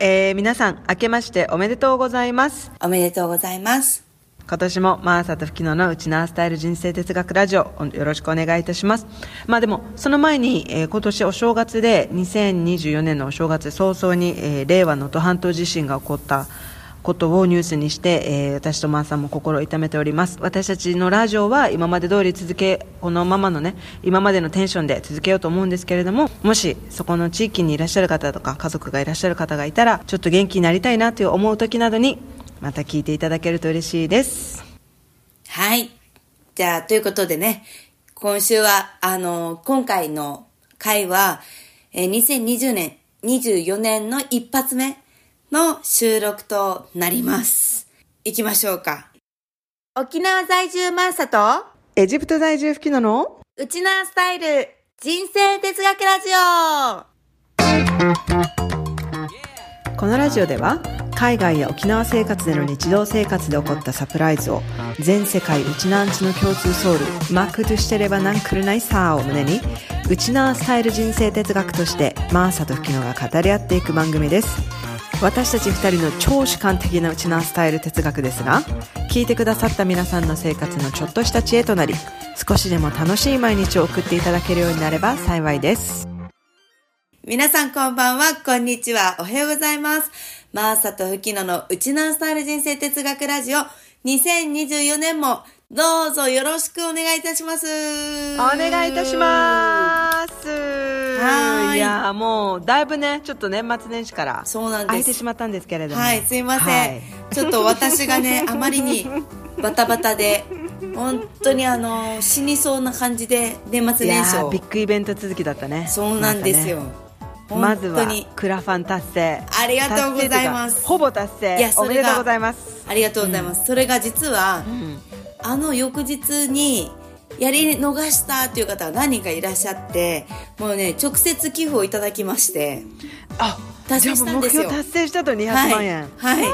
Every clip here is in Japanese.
えー、皆さん、明けましておめでとうございます。おめでとうございます。今年も、マーサとフキノのうちなースタイル人生哲学ラジオ、よろしくお願いいたします。まあでも、その前に、えー今年お正月で、2024年のお正月早々に、えー令和の能登半島地震が起こったことをニュースにして、えー私とマーさんも心痛めております。私たちのラジオは今まで通り続け、このままのね、今までのテンションで続けようと思うんですけれども、もしそこの地域にいらっしゃる方とか、家族がいらっしゃる方がいたら、ちょっと元気になりたいなという思う時などに、また聞いていただけると嬉しいです。はい。じゃあ、ということでね、今週は、あの、今回の回は、えー2020年、24年の一発目の収録となります。行きましょうか。沖縄在住マーサと、エジプト在住吹きのの？うちなースタイル人生哲学ラジオこのラジオでは海外や沖縄生活での日常生活で起こったサプライズを全世界うちなーんちの共通ソウルマークとしてればなんくるないさーを胸にうちなースタイル人生哲学としてマーサと吹きのが語り合っていく番組です私たち二人の超主観的なうちなスタイル哲学ですが聞いてくださった皆さんの生活のちょっとした知恵となり少しでも楽しい毎日を送っていただけるようになれば幸いです。皆さんこんばんは、こんにちは、おはようございます。マーサとフキノのうちなスタイル人生哲学ラジオ。2024年もどうぞよろしくお願いいたします。お願いいたします。はーいいやーもうだいぶねちょっと年末年始からそうなんです空いてしまったんですけれどもはい、すいません。はいちょっと私がね、あまりにバタバタで、本当にあの、死にそうな感じで、年末年始をービ。ッグイベント続きだったねそうなんですよ。まずは。クラファン達成ありがとうございますほぼ達成いやそれがおめでとうございますありがとうございます。それが実は、うんあの翌日にやり逃したという方が何人かいらっしゃってもうね直接寄付をいただきまして。あ達成したんですよ。達成したと200万円。はい。はい。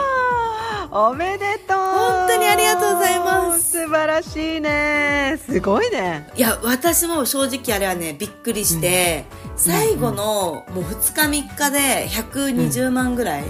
おめでとう。本当にありがとうございます。素晴らしいね。すごいね。いや私も正直あれはねびっくりして、最後のもう2日3日で120万ぐらい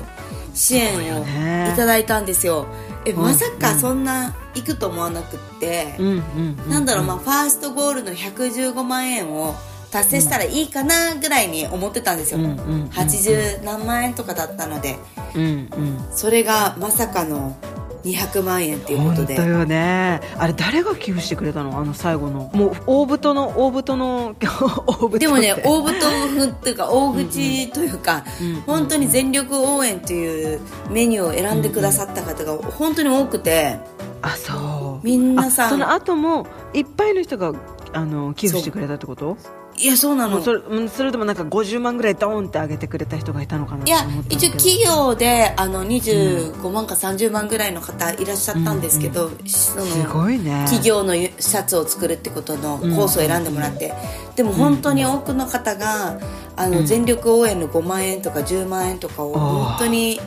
支援をね。いただいたんですよ。えんまさかそんな行くと思わなくって、うんうんうん。なんだろう、まあ、ファーストゴールの115万円を達成したらいいかなぐらいに思ってたんですよ、うんうんうん。80何万円とかだったので。うんうん。それがまさかの200万円っていうことで。本当よね。あれ誰が寄付してくれたの？あの最後の。もう大太の大太の でもね大太風っていうか大口というか、うん。本当に全力応援というメニューを選んでくださった方が本当に多くて。あそう。皆さん。あその後もいっぱいの人があの寄付してくれたってこと？いやそうなの。それうんそれでもなんか50万ぐらいドーンって上げてくれた人がいたのかないとや一応企業であの25万か30万ぐらいの方いらっしゃったんですけど、そのすごいね。企業のシャツを作るってことのコースを選んでもらって、でも本当に多くの方があの全力応援の5万円とか10万円とかを本当に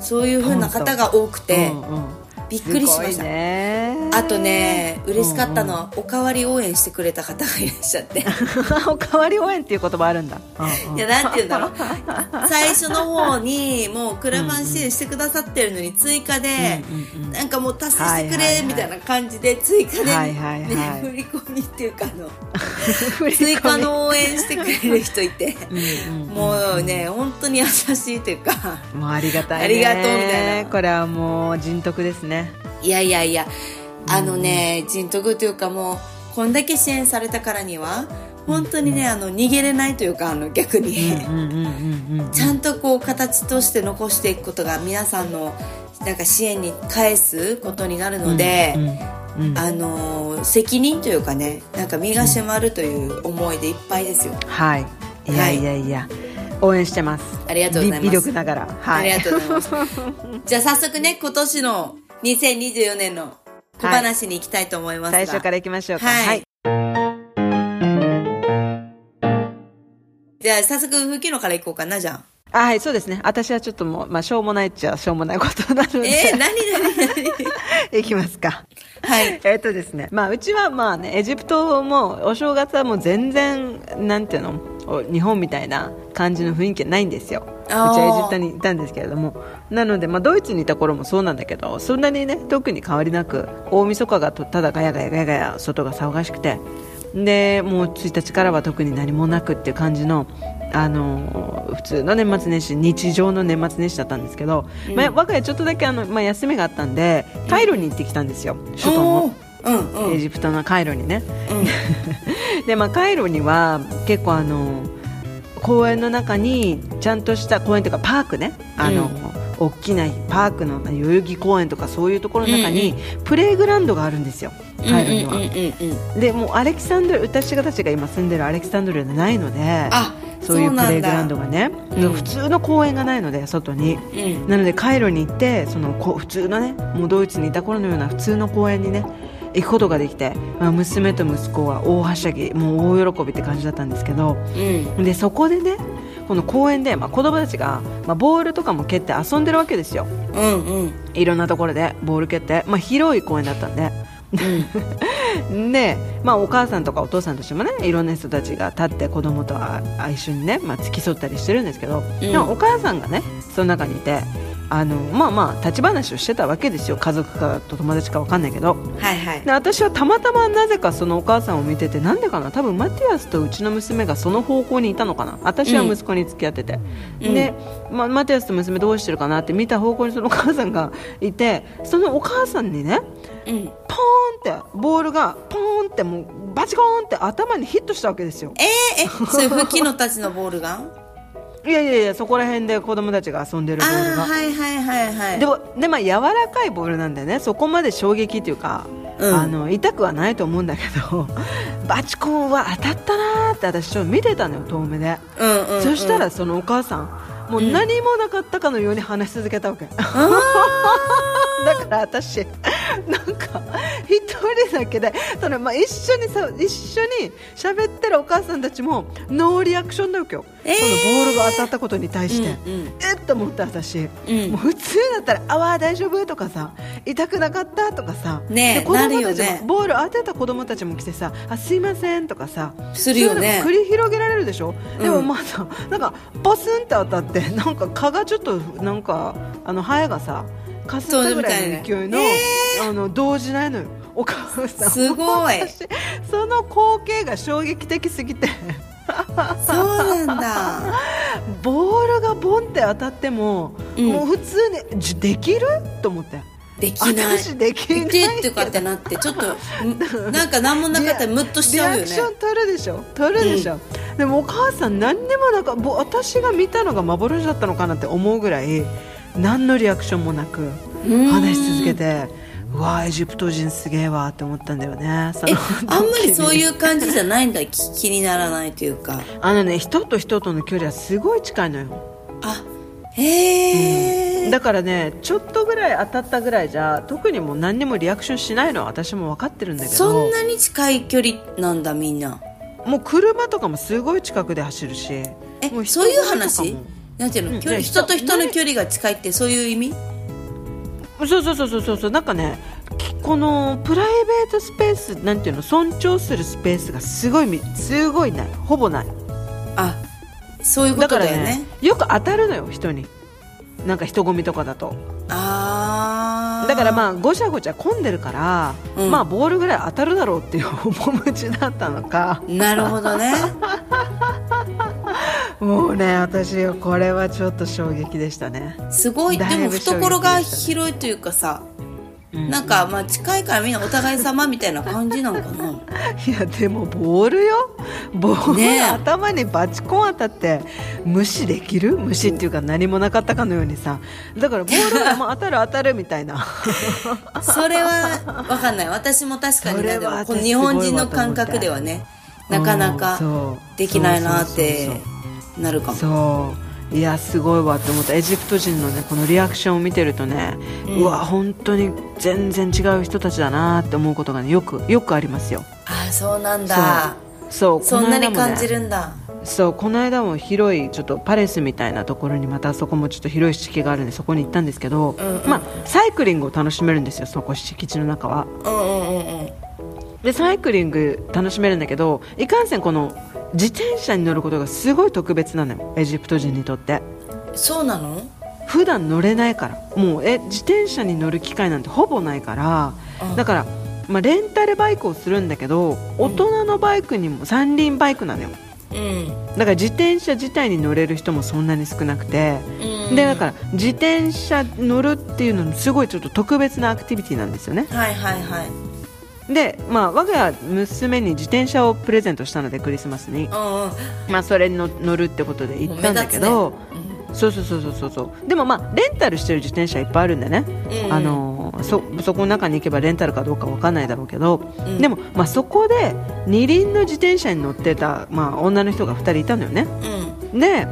そういう風な方が多くて。うんうんびっくりしました、ね。あとね嬉しかったのはおかわり応援してくれた方がいらっしゃって。おかわり応援っていう言葉あるんだ、うんうん。いやなんて言うんだろう。最初の方にもうクラファン支援してくださってるのに追加で、うんうんうん。なんかもう達成してくれみたいな感じで追加で、ねはいはいはい振り込みっていうかあの 追加の応援してくれる人いて。うんうん。もうね本当に優しいというか。もうありがたいね。ありがとうみたいな。これはもう人徳ですねいやいやいやあのね人徳というかもうこんだけ支援されたからには本当にねあの逃げれないというかあの逆に、ちゃんとこう形として残していくことが皆さんのなんか支援に返すことになるので、うんうんあのー責任というかねなんか身が締まるという思いでいっぱいですよ、はい。いやいやいや、応援してます。ありがとうございます。力ながら。はい。ありがとうございます。じゃあ早速ね今年の2024年の小話に行きたいと思いますが、最初からいきましょうか。はい。じゃあ早速吹きのから行こうかなじゃああはいそうですね。私はちょっともう、まあ、しょうもないっちゃしょうもないことなので、えー、何何何？い きますか。はい。えっとですね、まあ、うちはまあね、エジプトもお正月はもう全然、なんていうの、日本みたいな感じの雰囲気はないんですよ。うちはエジプトにいたんですけれども。なので、まあ、ドイツにいた頃もそうなんだけどそんなにね特に変わりなく大晦日がとただガヤガヤガヤガヤ外が騒がしくて。でもう1日からは特に何もなくっていう感じのあの普通の年末年始日常の年末年始だったんですけど、まあ、我が家ちょっとだけあの、まあ、休みがあったんでカイロに行ってきたんですよ首都の。うんうん。エジプトのカイロにね、でまあカイロには結構あの公園の中にちゃんとした公園というかパークね。あの、大きなパークの代々木公園とかそういうところの中にプレイグラウンドがあるんですよ、カイロには、うんうんうんうんでもうアレキサンドル私たちが今住んでるアレキサンドルではないのであそういうプレイグラウンドがね、うん。普通の公園がないので外に、うん。なのでカイロに行ってそのこ普通のねもうドイツにいた頃のような普通の公園にね行くことができて、まあ、娘と息子は大はしゃぎもう大喜びって感じだったんですけどうん。でそこでねこの公園で、まあ、子供たちが、まあ、ボールとかも蹴って遊んでるわけですよ。うんうん。いろんなところでボール蹴って、まあ、広い公園だったんでで、まあ、お母さんとかお父さんとしてもねいろんな人たちが立って子供とああ一緒にね、まあ、付き添ったりしてるんですけど、うん。でもお母さんがねその中にいてあのまあまあ立ち話をしてたわけですよ。家族かと友達か分かんないけど。はいはい。で私はたまたまなぜかそのお母さんを見ててなんでかな？多分マティアスとうちの娘がその方向にいたのかな？私は息子に付き合ってて、うん。で、まあ、マティアスと娘どうしてるかなって見た方向にそのお母さんがいてそのお母さんにねうん。ポーンってボールがポーンってもうバチコーンって頭にヒットしたわけですよ。えー、えそういう吹きのたちのボールが？いやいやいやそこら辺で子供たちが遊んでるボあールが。あはいはいはいはい。でもで、まあ、柔らかいボールなんだよねそこまで衝撃っていうか、うん。あの痛くはないと思うんだけど バチコンは当たったなーって私ちょっと見てたのよ遠目で、うんうん、うん、そしたらそのお母さんもう何もなかったかのように話し続けたわけ、だから私なんか一人だけでその、まあ、一緒にさ一緒に喋ってるお母さんたちもノーリアクションなわけよ、えー。そのボールが当たったことに対して、うんうん。えっと思った私、ん。もう普通だったら「あわー大丈夫?」とかさ「痛くなかった?」とかさ、ね子供たちもね。ボール当てた子供たちも来てさ「あすいません」とかさ。するよね。そういうのも繰り広げられるでしょ、うん。でもまだなんかパスンって当たってなんか蚊がちょっとなんかあのハエがさかすったぐらいの勢いの,、あの動じないのよ。お母さん。すごい。私その光景が衝撃的すぎて。そうなんだ。ボールがボンって当たっても、うん。もう普通にじないきる？と思ってできない。私できないでってかってなってちょっとんなんか何もなかったらムッとしちゃうよね。リアクション取るでしょ。取るでしょ、でもお母さん何にもなんかぼ私が見たのが幻だったのかなって思うぐらい何のリアクションもなくうん。話し続けてうわエジプト人すげえわって思ったんだよね。そのえあんまりそうういう感じじゃないんだ。き 気にならないというか。あのね人と人との距離はすごい近いのよ。あへえ、だからねちょっとぐらい当たったぐらいじゃ特にもう何にもリアクションしないのは私も分かってるんだけど。そんなに近い距離なんだみんな。もう車とかもすごい近くで走るし。えも人そういう話？も。なんていうの、距離うんね人と人のね距離が近いってそういう意味？そうそうそうそうそう。なんかねきこのプライベートスペースなんていうの尊重するスペースがすごいみすごいない。ほぼない。あそういうことだよね。ねよく当たるのよ人になんか人混みとかだと。ああだからまあごちゃごちゃ混んでるから、うん。まあボールぐらい当たるだろうっていう面持ちだったのか。なるほどね。もうね私これはちょっと衝撃でしたね。すごい。でも懐が広いというかさ、うんなんかまあ近いからみんなお互い様みたいな感じなのかな。いやでもボールよ。ボール、ね。え頭にバチコン当たって無視できる？無視っていうか何もなかったかのようにさ。だからボールが まあ当たる当たるみたいな。それは分かんない。私も確かに日本人の感覚ではねなかなうんかできないなってなるかも。そういやすごいわって思った。エジプト人のねこのリアクションを見てるとね、うん。うわ本当に全然違う人たちだなって思うことがねよくよくありますよ。ああそうなんだ。そう。そんなに感じるんだ。そうこの間も広いちょっとパレスみたいなところにまたそこもちょっと広い敷地があるんでそこに行ったんですけど、うんうん。まあ、サイクリングを楽しめるんですよそこ敷地の中は。うんうんうんうんでサイクリング楽しめるんだけどいかんせんこの自転車に乗ることがすごい特別なのよエジプト人にとって。そうなの？普段乗れないから。もうえ自転車に乗る機会なんてほぼないから。うん。だから、まあ、レンタルバイクをするんだけど大人のバイクにも三輪バイクなのよ。うん。だから自転車自体に乗れる人もそんなに少なくて。うん。でだから自転車乗るっていうのもすごいちょっと特別なアクティビティなんですよね。はいはいはいで、まあ、我が家娘に自転車をプレゼントしたのでクリスマスに、うんうん。まあ、それに乗乗るってことで行ったんだけど、もう目そうそうそうそうそうそう。でもまあレンタルしてる自転車いっぱいあるんでね、うん。あのーそそこの中に行けばレンタルかどうかわかんないだろうけど、ん。でも、まあ、そこで二輪の自転車に乗ってた、まあ、女の人が2人いたのよね。うん。で、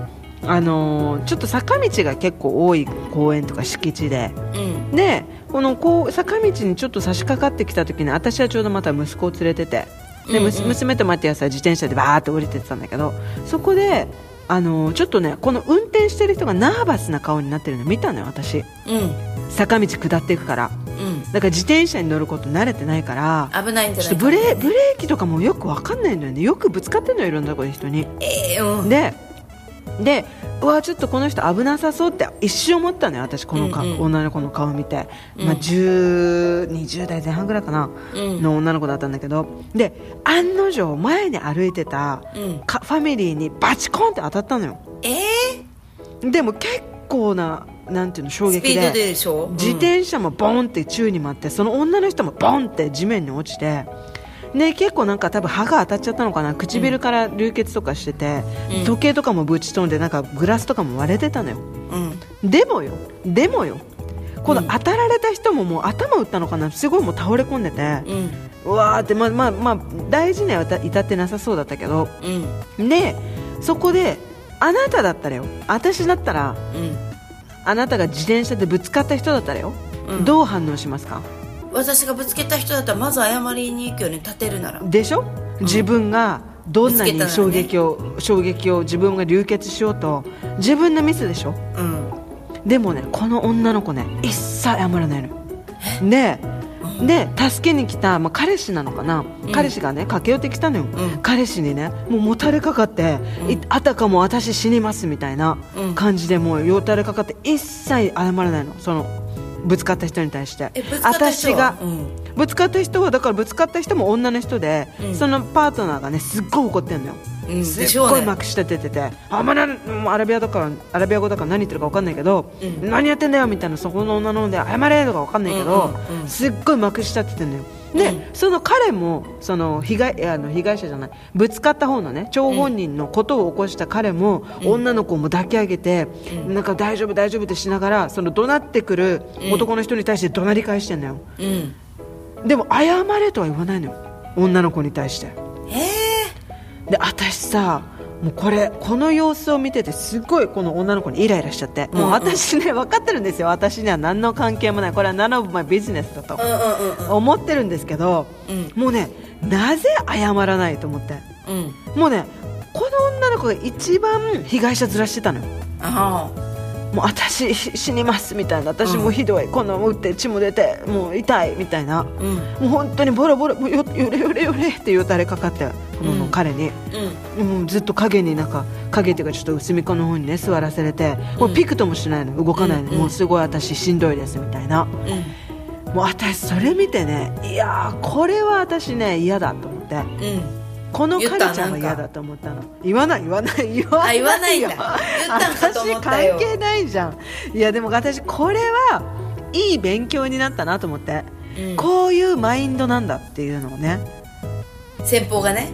あのーちょっと坂道が結構多い公園とか敷地で。うん。でこのこう坂道にちょっと差し掛かってきた時に私はちょうどまた息子を連れててで、うんうん。娘とマティアスは自転車でバーって降りてたんだけどそこで、あのーちょっとねこの運転してる人がナーバスな顔になってるの見たのよ私。うん。坂道下っていくから。うん。だから自転車に乗ること慣れてないから危ないんじゃないブレブレーキとかもよくわかんないのよね。よくぶつかってんのよいろんなところで人に。えーうん。ででうわちょっとこの人危なさそうって一瞬思ったのよ私このか、うんうん。女の子の顔見て、うん。まあ、10 20代前半ぐらいかな、うん。の女の子だったんだけど。で案の定前に歩いてた、ファミリーにバチコンって当たったのよ。えでも結構ななんていうの衝撃で。自転車もボンって宙に舞ってその女の人もボンって地面に落ちてね、結構なんか多分歯が当たっちゃったのかな。唇から流血とかしてて、うん。時計とかもぶち飛んでなんかグラスとかも割れてたのよ。うん。うんでもよ。でもよ。このうん。当たられた人ももう頭打ったのかなすごいもう倒れ込んでて、うん。うわーってまあまあまあ大事には至ってなさそうだったけど。うん。でそこであなただったらよ。私だったらうん。あなたが自転車でぶつかった人だったらよ、うん。どう反応しますか？私がぶつけた人だったらまず謝りに行くよね立てるなら。でしょ？自分がどんなに衝撃を、衝撃を自分が流血しようと自分のミスでしょ？うん。でもねこの女の子ね一切謝らないのでで助けに来た、まあ、彼氏なのかな、うん。彼氏がね駆け寄ってきたのよ、うん。彼氏にねもうもたれかかって、いあたかも私死にますみたいなうん。感じでもうよたれかかって一切謝らないの。そのぶつかった人に対して。私が、うんぶつかった人は？だからぶつかった人も女の人で、うん。そのパートナーがねすっごい怒ってんのよ、うん。すっごいまくし立てててあまだもうアラビアだからアラビア語だから何言ってるか分かんないけど、うん。何やってんだよみたいなそこの女ので謝れとか分かんないけど、すっごいまくし立ててんのよで、うん。その彼もその被害あの被害者じゃないぶつかった方のね張本人のことを起こした彼も、女の子も抱き上げて、なんか大丈夫大丈夫ってしながらその怒鳴ってくる男の人に対して怒鳴り返してんのよ、うん。でも謝れとは言わないのよ。女の子に対して。えで私さもうこれこの様子を見ててすごいこの女の子にイライラしちゃって。もう私ね 分かってるんですよ。私には何の関係もない。これは none of my business だとー、うんうんうん。思ってるんですけど、うん。もうねなぜ謝らないと思って。うん。もうねこの女の子が一番被害者面してたのよ。あもう私し死にますみたいな。私もひどい、この打って血も出てもう痛いみたいな。あうん。もう本当にボロボロもうよよれよれよれってよたれかかってこのうん彼に、うん。ずっと影になんか影っていうかちょっと隅っこの方にね座らせれてもうピクともしないの。動かないの、うん。もうすごい私しんどいですみたいな。うん。もう私それ見てねいやーこれは私ね嫌だと思って。うんこの言った彼ちゃんは嫌だと思ったの。言わない言わない言わないあ言わないよ言ったんかと思ったよ。私関係ないじゃん。いやでも私これはいい勉強になったなと思って、うん。こういうマインドなんだっていうのをね。先方がね。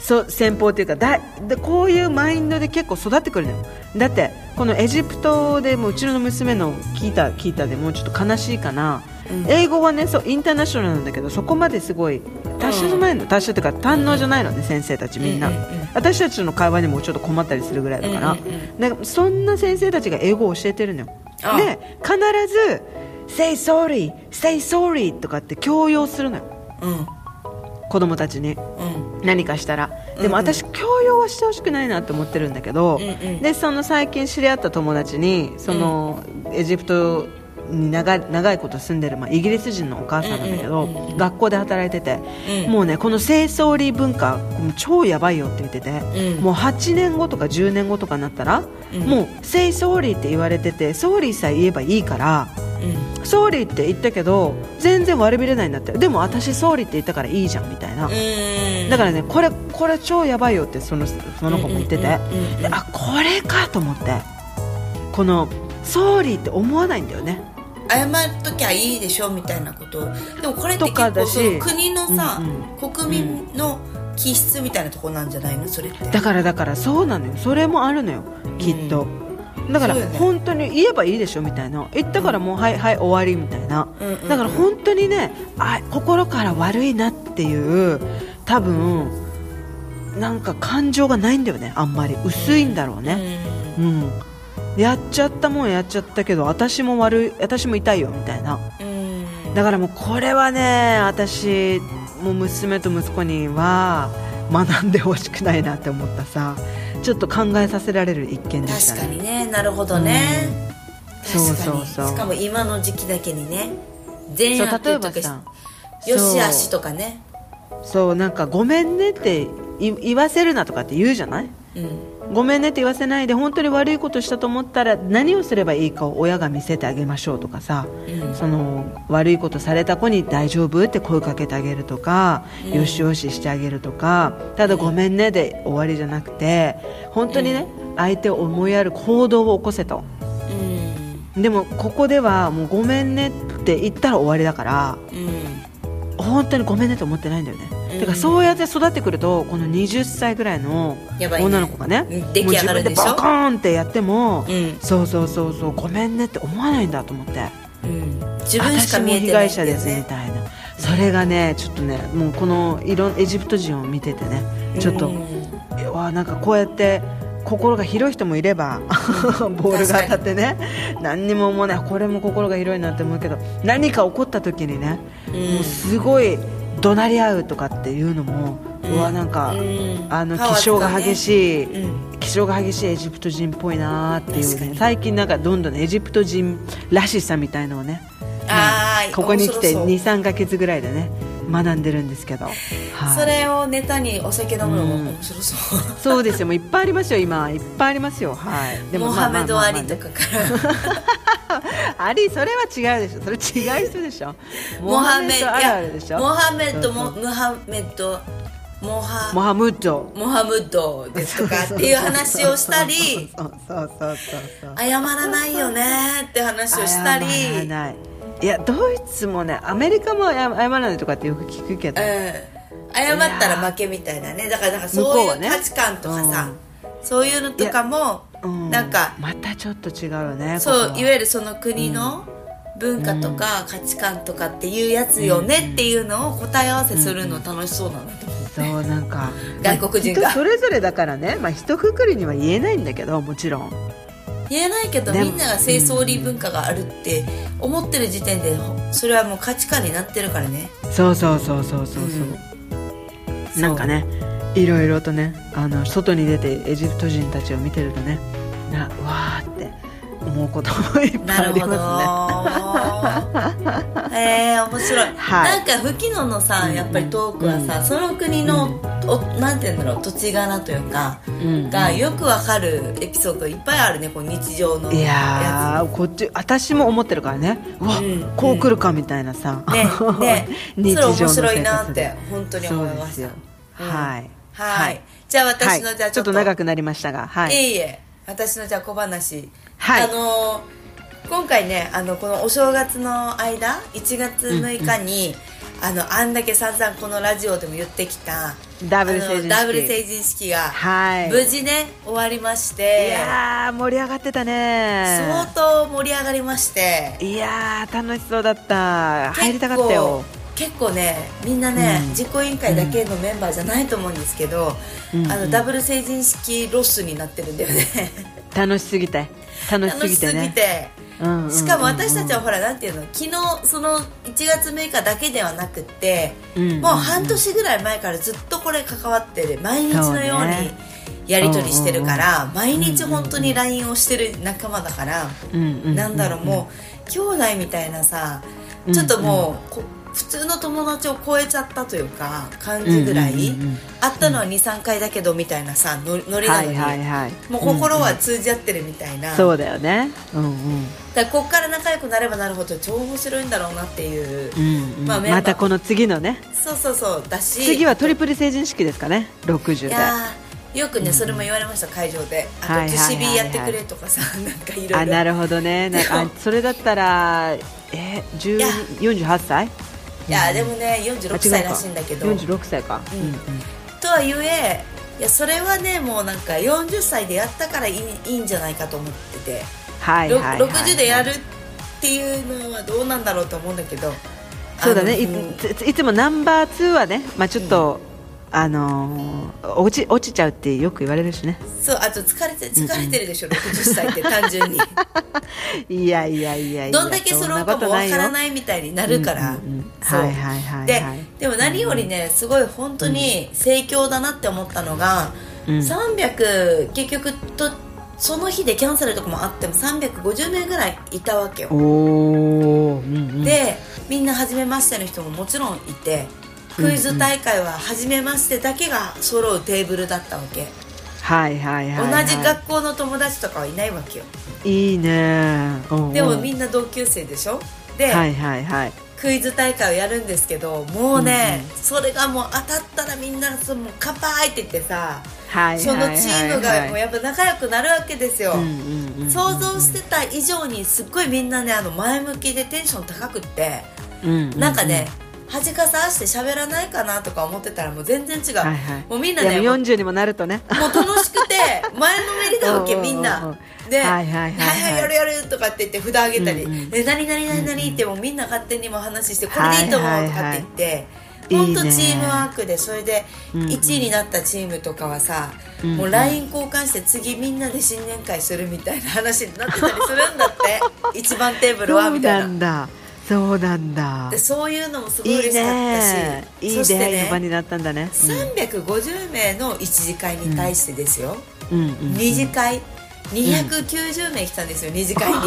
そう先方っていうかだでこういうマインドで結構育ってくるのよ。だってこのエジプトでもううちの娘の聞いた聞いたでもうちょっと悲しいかな、うん英語はねそうインターナショナルなんだけどそこまですごい達者じゃないの、達者っていうか堪能じゃないのね先生たちみんな、私たちの会話にもちょっと困ったりするぐらいだから、なんかそんな先生たちが英語を教えてるのよ。で必ず「say sorry say sorry」とかって強要するのよ。うん。子供たちに。うん。何かしたら。でも私強要はしてほしくないなと思ってるんだけど、でその最近知り合った友達にその、エジプトに長い長いこと住んでる、まあ、イギリス人のお母さんなんだけど、学校で働いてて、うん。もうねこの性総理文化超やばいよって言ってて、うん。もう8年後とか10年後とかになったら、うん。もう性総理って言われてて総理さえ言えばいいからうん。総理って言ったけど全然悪びれないんだって。でも私総理って言ったからいいじゃんみたいな、うん。だからねこれこれ超やばいよってそのその子も言ってて、あこれかと思って。この総理って思わないんだよね謝るときはいいでしょみたいなこと。でもこれってとかだし結構その国のさ、うん国民の気質みたいなところなんじゃないの？それって。だからだからそうなのよ。それもあるのよ。きっと、だから本当に言えばいいでしょみたいな。言ったからもう、はいはい終わりみたいな、うんうんうん。だから本当にねあ心から悪いなっていう多分なんか感情がないんだよね。あんまり。薄いんだろうね、うんやっちゃったもんやっちゃったけど私も悪い私も痛いよみたいな。うん。うんだからもうこれはね私もう娘と息子には学んでほしくないなって思ったさ。ちょっと考えさせられる一件でしたね。確かにね。なるほどね、そう確かにそうそう。しかも今の時期だけにね。そう善悪例えばさよしそうあしとかね。そうなんかごめんねってい言わせるなとかって言うじゃない？うんごめんねって言わせないで本当に悪いことしたと思ったら何をすればいいかを親が見せてあげましょうとかさ、うん。その悪いことされた子に大丈夫って声かけてあげるとか、うん。よしよししてあげるとかただごめんねで終わりじゃなくて本当にね、相手を思いやる行動を起こせと。うん。でもここではもうごめんねって言ったら終わりだからうん。本当にごめんねと思ってないんだよね、うん。てかそうやって育ってくるとこの20歳ぐらいの女の子がねうん。出来上がるでしょ？もう自分でバコーンってやっても、うん。そうそうそうそうごめんねって思わないんだと思って。うん。自分しか見えて私も被ない害者ですみいたいな。それがねちょっとねもうこのいろエジプト人を見ててねちょっと、いやわなんかこうやって心が広い人もいれば ボールが当たってね何にも思わない。これも心が広いなって思うけど何か起こった時にね、うん。もうすごい怒鳴り合うとかっていうのも、うわなんか、うん。あの気性が激しい、うん。気性が激しいエジプト人っぽいなっていう、ね、最近なんかどんどんねエジプト人らしさみたいのをねあーここに来て面白そう。23か月ぐらいでね学んでるんですけど、はい。それをネタにお酒飲むのもうん面白そう、そうですよ。もういっぱいありますよ今。いっぱいありますよ。はい。モハメド・アリとねかから。アリそれは違うでしょ。それ違う人でしょ。モハメドあるあるでしょ。モハメドムハメドモハモハムッド。モハムッドですとかっていう話をしたり。そうそうそうそうそう。謝らないよねって話をしたり。謝らないいやドイツもねアメリカも謝謝らないとかってよく聞くけど、うん。謝ったら負けみたいなね。だからなんかそういう価値観とかさ、そういうのとかも、うん。なんかまたちょっと違うよねそういわゆるその国の文化とか価値観とかっていうやつよねっていうのを答え合わせするの楽しそうなんだと思う、そうなんか外国人が。人それぞれだからね、まあ、一括りには言えないんだけどもちろん言えないけどみんなが清掃理文化があるって思ってる時点でそれはもう価値観になってるからね。そうそうそうそうそうそう、なんかねいろいろとねあの外に出てエジプト人たちを見てるとねなうわーって思うこともいっぱいありますね。ど。えー、面白い、はい。なんか吹き野のさやっぱりトークはさ、その国の、おなんて言うんだろう土地柄というか、んがよくわかるエピソードいっぱいあるねこう日常のいやこっち私も思ってるからね。うわ、うん。こう来るかみたいなさ、つねね。日 それ常の生活面白いなって本当に思いました。そうん。はい。はい。じゃあ私の、はい。じゃあちょっと。長くなりましたがはい。いえいえ。私のじゃあ小話。はい。あのー今回ねあのこのお正月の間1月6日に、あのあんだけ散々このラジオでも言ってきたダブル成人式。ダブル成人式がはい。無事ね終わりましいてやー盛り上がってたね。相当盛り上がりまして。いやー楽しそうだった。入りたかったよ。結構ねみんなね、うん。実行委員会だけのメンバーじゃないと思うんですけど、うん。あのダブル成人式ロスになってるんだよね。楽しすぎて楽しすぎぎてね。て。うんうんうんうん。しかも私たちはほらなんていうの昨日その1月6日だけではなくって、うんうんうん。もう半年ぐらい前からずっとこれ関わってる毎日のようにやり取りしてるから、毎日本当に LINE をしてる仲間だから、うんうんうんなんだろうもう兄弟みたいなさちょっともう、こ普通の友達を超えちゃったというか感じぐらい、うんうんうんうん。会ったのは23回だけどみたいなさノノリなのに、はいはいはい。もう心は通じ合ってるみたいな、そうだよね。うんうん。だこっから仲良くなればなるほど超面白いんだろうなっていう、うんうん。まあまたこの次のね。そうそうそう。だし。次はトリプル成人式ですかね。60で。いやーよくね、それも言われました会場で。あと、はいはいやってくれとかさ なんかいろいろ。あなるほどね。なでもあそれだったらえ10いや48歳？いやでもね46あ違う歳からしいんだけど。46歳か。うん。うんとはいえいやそれはねもうなんか40歳でやったからいいいいんじゃないかと思ってて、ろはいはいはい。60でやるっていうのはどうなんだろうと思うんだけど。そうだね。いつもナンバー2はねまあちょっとあのー落ち落ちちゃうってよく言われるしね。そうあと疲れて疲れてるでしょ、60歳って単純に。いやいやいやいやどんだけ揃うかもわからいないみたいになるから、はいはいはいではい。でも何よりねすごい本当に盛況だなって思ったのが、うん。300結局とその日でキャンセルとかもあっても350名ぐらいいたわけよ。うんうん、でみんな初めましての人ももちろんいてクイズ大会は初めましてだけが揃うテーブルだったわけ、はいはいはい、はい、同じ学校の友達とかはいないわけよ。いいね、うんうん。でもみんな同級生でしょ？で、はいはいはい。クイズ大会をやるんですけどもうね、それがもう当たったらみんなそのもう乾杯って言ってさ、はいそのチームがもうややっぱ仲良くなるわけですよ、うんうんうん、想像してた以上にすっごいみんなねあの前向きでテンション高くって、うんうんうん。なんかね恥かさして喋らないかなとか思ってたらもう全然違う、はいはいもうみんないねやもうもう40にもなるとねもう楽しくて前のめりなわけみんなで「ははいいはいやるやる」とかって言って札あげたり「うんうんえ何何何何?」ってもうみんな勝手にも話して「これでいいと思う」とかって言って。いはい本当いいねチームワークでそれでうんうん1位になったチームとかはさ、うんうんもう LINE 交換して次みんなで新年会するみたいな話になってたりするんだって一番テーブルはみたいななんだそうなんだ。でそういうのもすごいいい嬉しかったね。しいいそして出会いの場ねになったんだね、350名の一次会に対してですよ、うん。うん。うん。二次会290名来たんですよ、二次会に。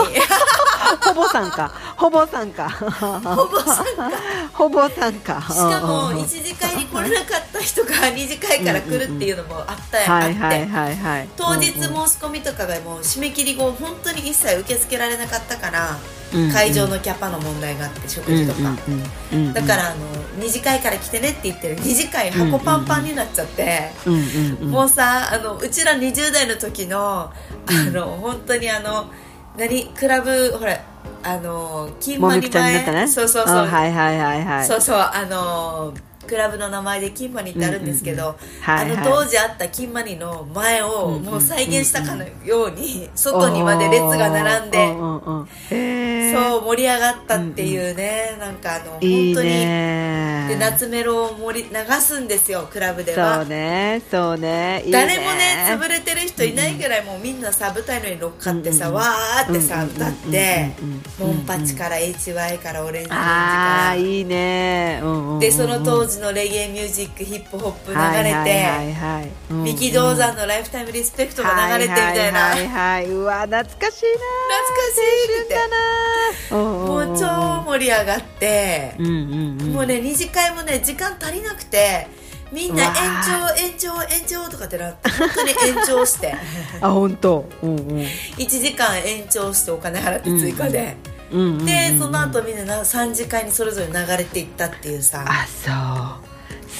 ほぼ参加。ほぼ参加。ほぼ参加。ほぼ参加。しかもうんうんうん。一次会に来れなかった人が 二次会から来るっていうのもあったあって、はいはいはいはい。当日申しうんうん込みとかがもう締め切り後本当に一切受け付けられなかったから、うんうん。会場のキャパの問題があって食事とか、うんうんうんうんだからあの二次会から来てねって言ってる。二次会箱パンパンになっちゃって、うんうんうんもうさあのうちら20代の時のあの、本当にあの何クラブほらあの金馬にもみくちゃんになったね。そうそうそう、あはいはいはいはい。そうそうあのクラブの名前で金マニってあるんですけど、あの当時あった金マニの前をもう再現したかのように外にまで列が並んで、そう盛り上がったっていうね、なんかあの本当にねで夏メロを盛り流すんですよクラブでそうは。ねそうね誰もね潰れてる人いないぐらいもうみんなさ舞台の上に乗っかってさ、わーってさ、歌って、モンパチから HY からオレンジから。あいいね、うんうんうんうん。でその当時のレゲエミュージックヒップホップ流れて、三木道山の「ライフタイムリスペクト」が流れてみたいな、はいはいはいはい。うわ懐かしいな。懐かしいってもう超盛り上がってう、んうんうん。もうね二次会もね時間足りなくてみんな延長延長延長とかってなって本当に延長して。あ本当。うんうん。1時間延長してお金払って追加で、うんうんうんでその後みんな3次会にそれぞれ流れていったっていうさ。あそう。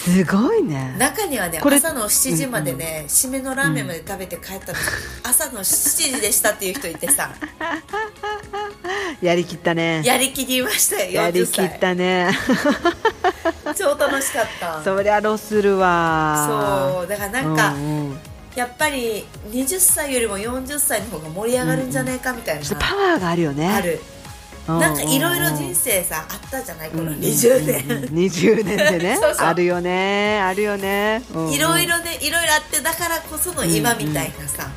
すごいね。中にはね朝の7時までね、締めのラーメンまで食べて帰ったの、朝の7時でしたっていう人いてさ。やりきったね。やりきりましたよやり40きっ歳たね。超楽しかった。そりゃロスるわ。そう。だからなんか、うんうん。やっぱり20歳よりも40歳の方が盛り上がるんじゃねえかみたいな、ちょっとパワーがあるよね。ある。うなんかいろいろ人生さあったじゃない？この20年、20年でね。そうそう。あるよね。あるよね。うんうん。いろいろねいろいろあってだからこその今みたいなさ、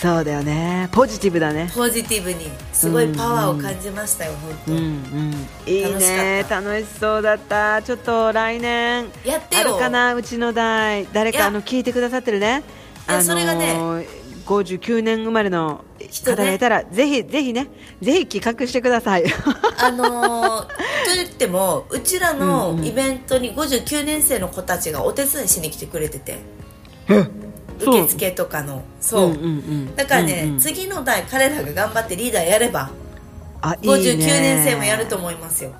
そうだよね。ポジティブだね。ポジティブにすごいパワーを感じましたよ、うんう本んいい楽しかねった。楽しそうだった。ちょっと来年。当やってよ。あるかな？うちの代。誰かあの聞いてくださってるね。やそれがねー59年生まれの方がいたら、ぜひぜひねぜひ企画してください。あのー と言ってもうちらのイベントに59年生の子たちがお手伝いしに来てくれてて。そう。受付とかの。そう,、うんうんうん。だからね、うんうん。次の代彼らが頑張ってリーダーやればあいいね。59年生もやると思いますよ。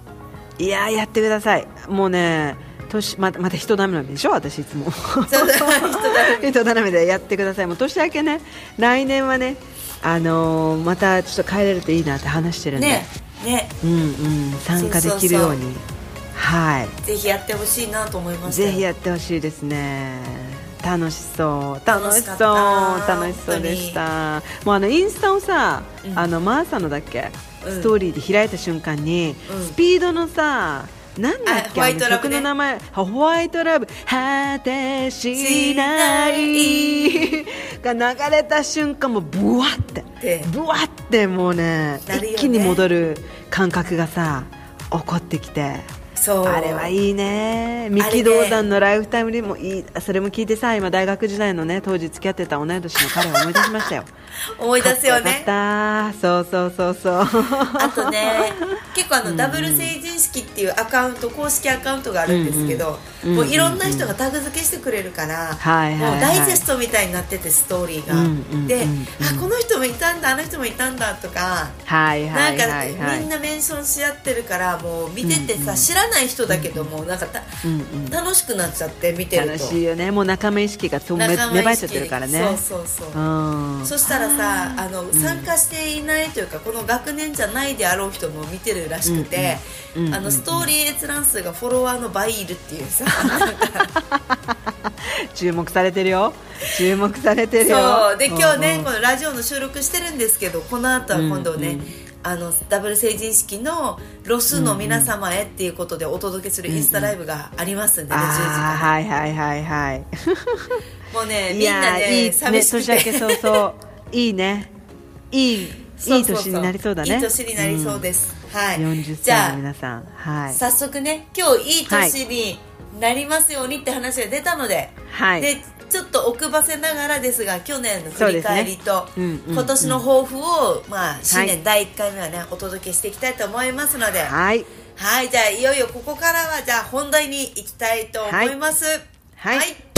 いやーやってください。もうね年ままた人ダメなんでしょ？私いつも。そうだ人だ人頼みでやってください。もう年明けね来年はねあのーまたちょっと帰れるといいなって話してるんで、ねね。うんうん参加できるように。はい。ぜひやってほしいなと思いましぜひやってほしいですね。楽しそう。楽しそう。楽しそうでした。もうあのインスタをさ、うん。あのマーサのだっけ、うん。ストーリーで開いた瞬間に、うん。スピードのさなんだっあホワイトけね。曲の名前。ホワイトラブ。果てしない。が流れた瞬間もうブワって。で。ブワってもうねね。一気に戻る感覚がさ起こってきて。あれはいいね。三木道山のライフタイムにもいい。それも聞いてさ今大学時代のね当時付き合ってた同い年の彼を思い出しましたよ 思い出すよね。かった。そうそうそうそう。あとね 結構あのダブル成人式っていうアカウント公式アカウントがあるんですけど、うん。うん。もういろんな人がタグ付けしてくれるから、はいはいはい。もうダイジェストみたいになっててストーリーが、うんうんで、うん。あこの人もいたんだあの人もいたんだとか、はいはなんか、みんなメンションし合ってるからもう見ててさ、知らない人だけどもなんかた、うんうん。楽しくなっちゃって見てると。楽しいよね。もう仲間意識が芽生えちゃってるからね。そうそうそう、うん。そしたらさあの、参加していないというかこの学年じゃないであろう人も見てるらしくて、うんうんあのストーリー閲覧数がフォロワーの倍いるっていうさ 注目されてるよ。注目されてるよ。そう。で今日ね、うん。うんこのラジオの収録してるんですけどこの後は今度ね、うんうんあのダブル成人式のロスの皆様へっていうことでお届けするインスタライブがありますんでね、10時あからあはいはいはいはい。もうねいみんなね寂しく年明けて早々いいね。いいいい年になりそうだね。いい年になりそうです、はい。40じ歳ゃあの皆さん。はい。早速ね今日いい年になりますようにって話が出たので、はい。でちょっと奥ばせながらですが去年の振り返りと、ねうんうんうん。今年の抱負を、まあ、新年第1回目はねお届けしていきたいと思いますので。はい、はいじゃあいよいよここからはじゃあ本題に行きたいと思います。はい。はい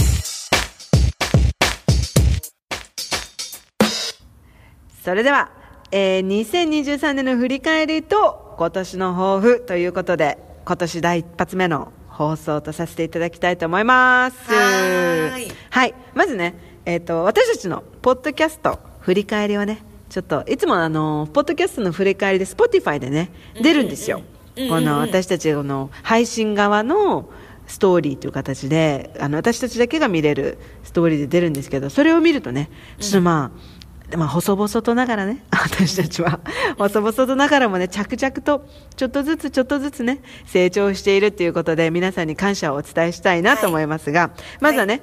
それでは、えー、2023年の振り返りと今年の抱負ということで今年第一発目の放送とさせていただきたいと思います。はーい。はい。まずね、えー、と私たちのポッドキャスト振り返りはねちょっといつもあのポッドキャストの振り返りで Spotify でね出るんですよ、うんうんうん。この私たちの配信側のストーリーという形であの私たちだけが見れるストーリーで出るんですけどそれを見るとねちょっとまあ、まあ、細々とながらね 私たちは細々とながらもね着々とちょっとずつちょっとずつね成長しているということで皆さんに感謝をお伝えしたいなと思いますが、まずはね、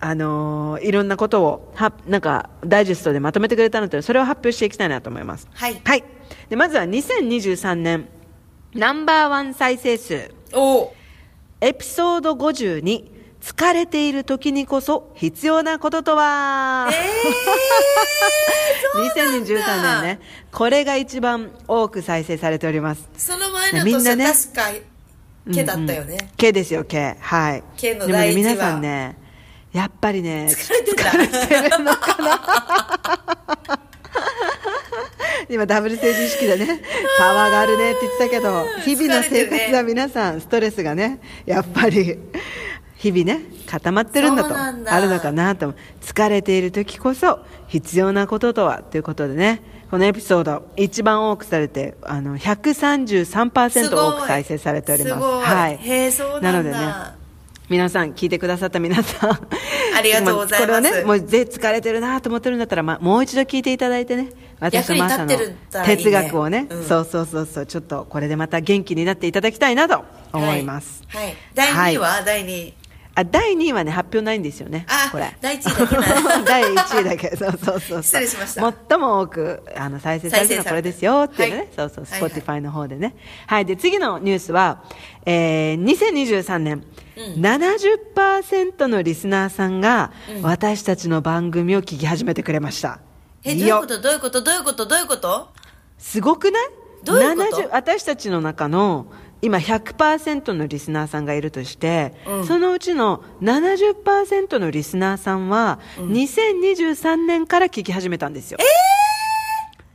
あのーいろんなことをはなんかダイジェストでまとめてくれたのでそれを発表していきたいなと思います。はい。はい、でまずは2023年ナンバーワン再生数。おおエピソード52疲れている時にこそ必要なこととは、えー、2023年ね。これが一番多く再生されております。その前の年はみんなね。確か毛だったよね、K ですよ K はい。K のでもね皆さんねやっぱりね疲れてた。疲れてるのかな？今ダブル成人式でねパワーがあるねって言ってたけど日々の生活は皆さんストレスがねやっぱり日々ね固まってるんだとあるのかなと。疲れている時こそ必要なこととはということでねこのエピソード一番多くされてあの133%多く再生されております。はい。なのでね皆さん聞いてくださった皆さん ありがとうございます。これをねもうぜ疲れてるなと思ってるんだったら、まあ、もう一度聞いていただいてね私とマの哲学をねうん。そうそうそうそうちょっとこれでまた元気になっていただきたいなと思います、はい、はい。第2位は、第2位あ第2位はね発表ないんですよねあこれ。第一位だけな 第1位だけ。そうそうそう 失礼しました。最も多くあの再生されてるのはこれですよっていうね、はい。そうそうはいはい。Spotify の方でね。はい。で次のニュースは、えー、2023年、70%のリスナーさんが私たちの番組を聞き始めてくれました、え、どういうこと？どういうこと？どういうこと？どういうこと？すごくない？どういうこと？70私たちの中の今100%のリスナーさんがいるとして、うんそのうちの70%のリスナーさんは、2023年から聞き始めたんですよ。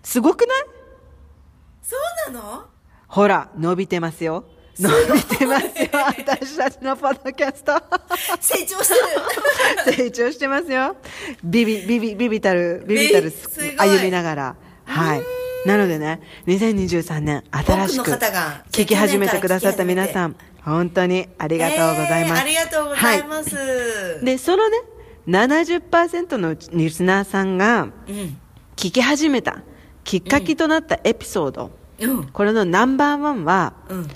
すごくない？そうなの？ほら、伸びてますよ。伸びてますよ、私たちのポッドキャスト。成長してる 成長してますよ。ビビ、ビビ、ビビたる、ビビたる歩みながら。はい。なのでね、2023年、新しく聞き始めてくださった皆さん、本当にありがとうございます。えーありがとうございます。はいで、そのね、70%のリスナーさんがうん。聞き始めたきっかけとなったエピソード、うん。これのナンバーワンは、うん。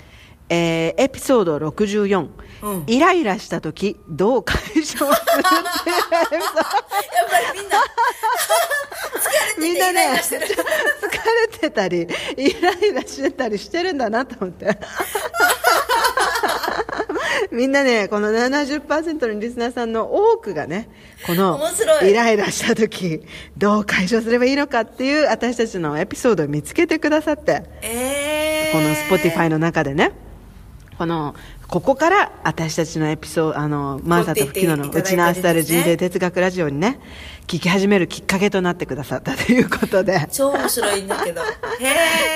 えーエピソード64、うんイライラした時どう解消するっていうエピソードやっぱりみんな、みんなねイライラしてる疲れてたりイライラしてたりしてるんだなと思って。みんなねこの70%のリスナーさんの多くがねこのイライラした時どう解消すればいいのかっていう私たちのエピソードを見つけてくださって。えー。この Spotify の中でね。このここから私たちのエピソードあのマーサとフキノのうちのアスタル人生哲学ラジオにね聞き始めるきっかけとなってくださったということで。超面白いんだけど。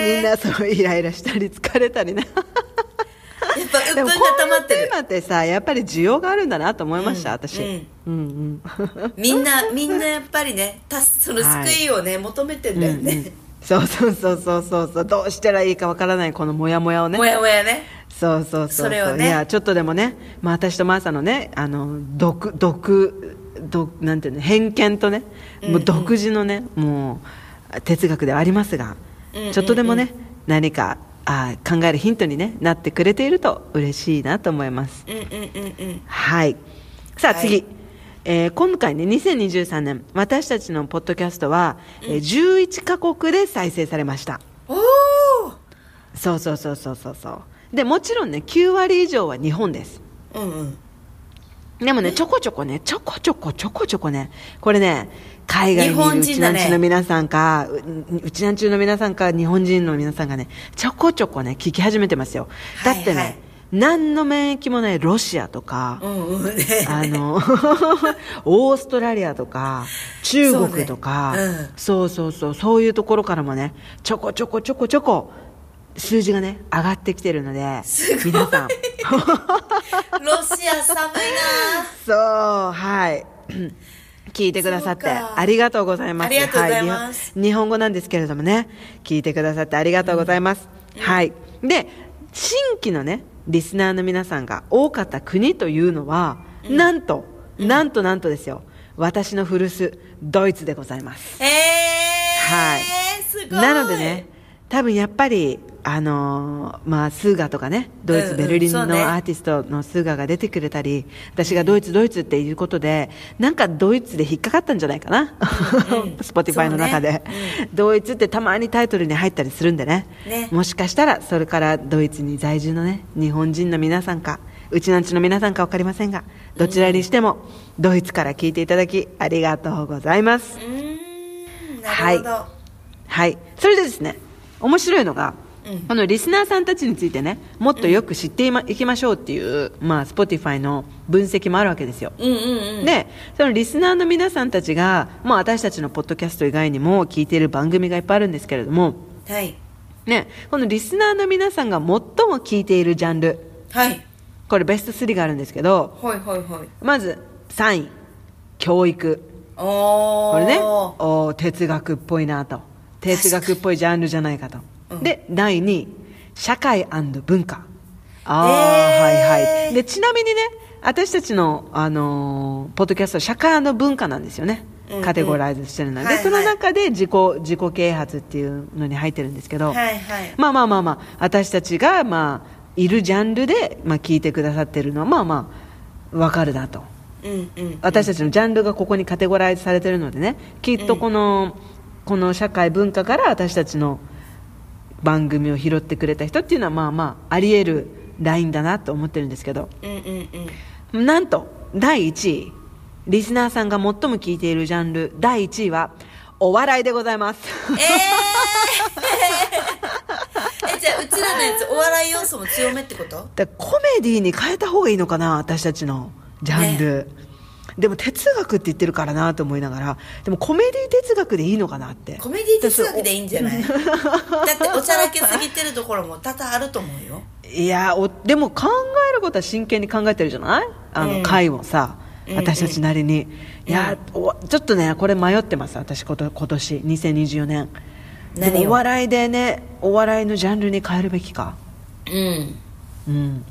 みんなそうイライラしたり疲れたりねやっぱ、鬱憤が溜まってる。テー。マってさやっぱり需要があるんだなと思いました、うん。私、うん。うんうん。みんな、みんなやっぱりね、たそのはい救いをね、求めてんだようんうん。ね。そうそうそうそうそうそう。どうしたらいいかわからないこのモヤモヤをね。もやもやね。そうそうそうそれをね。いやちょっとでもね、まあ、私とマーサのねあの独独独なんていうの偏見とね、もう独自のねもう哲学ではありますが、うんうんうん。ちょっとでもね何かあ考えるヒントに、ね、なってくれていると嬉しいなと思います。うんうんうんうん。はい。さあはい。次、えー今回ね2023年私たちのポッドキャストは、えー11カ国で再生されました。おー。そうそうそうそうそうそう。でもちろんね9割以上は日本です。うんうん。でもねちょこちょこねちょこちょこちょこちょこねこれね海外にうちなんちの皆さんかううちなんちゅの皆さんか日本人の皆さんがねちょこちょこね聞き始めてますよ。だってね、はいはい何の免疫もないロシアとか、うんうんね。あの オーストラリアとか中国とかそうね。うん。そうそうそうそういうところからもねちょこちょこちょこちょこ数字がね上がってきてるので皆さん。ロシア寒いそうはい。聞いてくださってありがとうございます。はい日本日本語なんですけれどもね聞いてくださってありがとうございます、はい。で新規のねリスナーの皆さんが多かった国というのは、なんと、なんとなんとですよ私の古巣ドイツでございますな。えー。はい。なのでね多分やっぱりあのーまあスーガとかねドイツ、うんうんベルリンのアーティストのスーガが出てくれたり私がドイツドイツっていうことでなんかドイツで引っかかったんじゃないかな、スポティファイの中で、ドイツってたまにタイトルに入ったりするんでね。ね。もしかしたらそれからドイツに在住のね日本人の皆さんかうちなんちの皆さんか分かりませんがどちらにしても、ドイツから聞いていただきありがとうございます。うーん。なるほど。はい、それでですね面白いのが、うんこのリスナーさんたちについてねもっとよく知ってい,、まいきましょうっていう、まあ、Spotify の分析もあるわけですよ、うんうんうん。でそのリスナーの皆さんたちが、まあ、私たちのポッドキャスト以外にも聞いている番組がいっぱいあるんですけれども、はい。ね、このリスナーの皆さんが最も聞いているジャンルはい。これベスト3があるんですけどほいほいほい。まず3位教育。これねおー哲学っぽいなと哲学っぽいジャンルじゃないかと、うん。で第2位社会文化。ああ、えー。はいはい。でちなみにね私たちの、あのーポッドキャストは社会文化なんですよね、うんうん。カテゴライズしてるので、はいはい。その中で自己自己啓発っていうのに入ってるんですけど、はいはい。まあまあまあまあ私たちがまあいるジャンルで、まあ、聞いてくださってるのはまあまあ分かるなと。うんうん私たちのジャンルがここにカテゴライズされてるのでねきっとこの,、この社会文化から私たちの番組を拾ってくれた人っていうのはまあまああり得るラインだなと思ってるんですけど。うんうんうんなんと第1位。リスナーさんが最も聞いているジャンル。第1位はお笑いでございます。えー、えじゃあうちらのやつお笑い要素も強めってこと？だコメディに変えた方がいいのかな私たちのジャンル、でも哲学って言ってるからなと思いながらでもコメディ哲学でいいのかなって。コメディ哲学でいいんじゃない？だっておちゃらけすぎてるところも多々あると思うよ。いやおでも考えることは真剣に考えてるじゃない？あの、うん。回をさうん私たちなりに、いや、おちょっとねこれ迷ってます私こと今年2024年。で何お笑いでねお笑いのジャンルに変えるべきか。うん。うん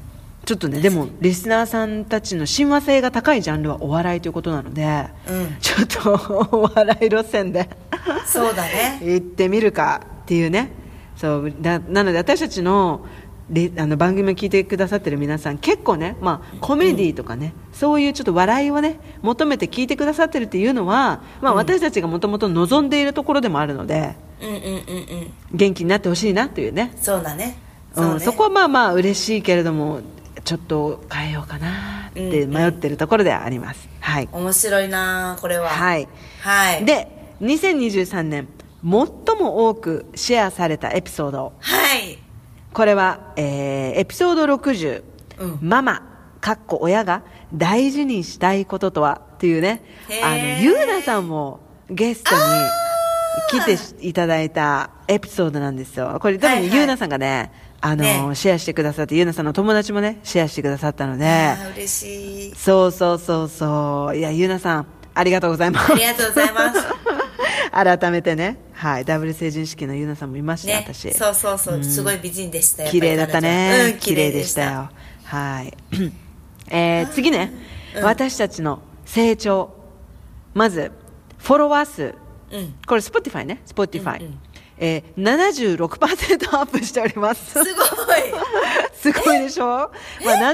ちょっとねでもリスナーさんたちの親和性が高いジャンルはお笑いということなので、うん。ちょっと お笑い路線でそうだね。行ってみるかっていうね。そうだなので私たちのレあの番組を聞いてくださってる皆さん結構ね、まあ、コメディとかね、そういうちょっと笑いをね求めて聞いてくださってるっていうのは、まあ、私たちがもともと望んでいるところでもあるのでうんうんうんうん。元気になってほしいなというね。そうだね。うんねそこはまあまあ嬉しいけれどもちょっと変えようかなって迷ってるところではあります、はい、面白いなこれは。はい。はい。で2023年最も多くシェアされたエピソード。はい。これは、えーエピソード60、うん。ママかっこ親が大事にしたいこととはっていうね。あのゆうなさんもゲストに来ていただいたエピソードなんですよ。これ多分、はいはい。ゆうなさんがねあのね。シェアしてくださってゆうなさんの友達もねシェアしてくださったので。嬉しい。そうそうそうそう。いやゆうなさんありがとうございます。ありがとうございます。改めてね。はいダブル成人式のゆうなさんもいました、ね。私。そうそうそう。すごい美人でしたよ綺麗だったね、うん綺麗でした。よはい、えー次ね、私たちの成長。まずフォロワー数うん。これ Spotify ね。Spotify、うんうんえー、76%アップしております。すごい。すごいでしょ、まあ、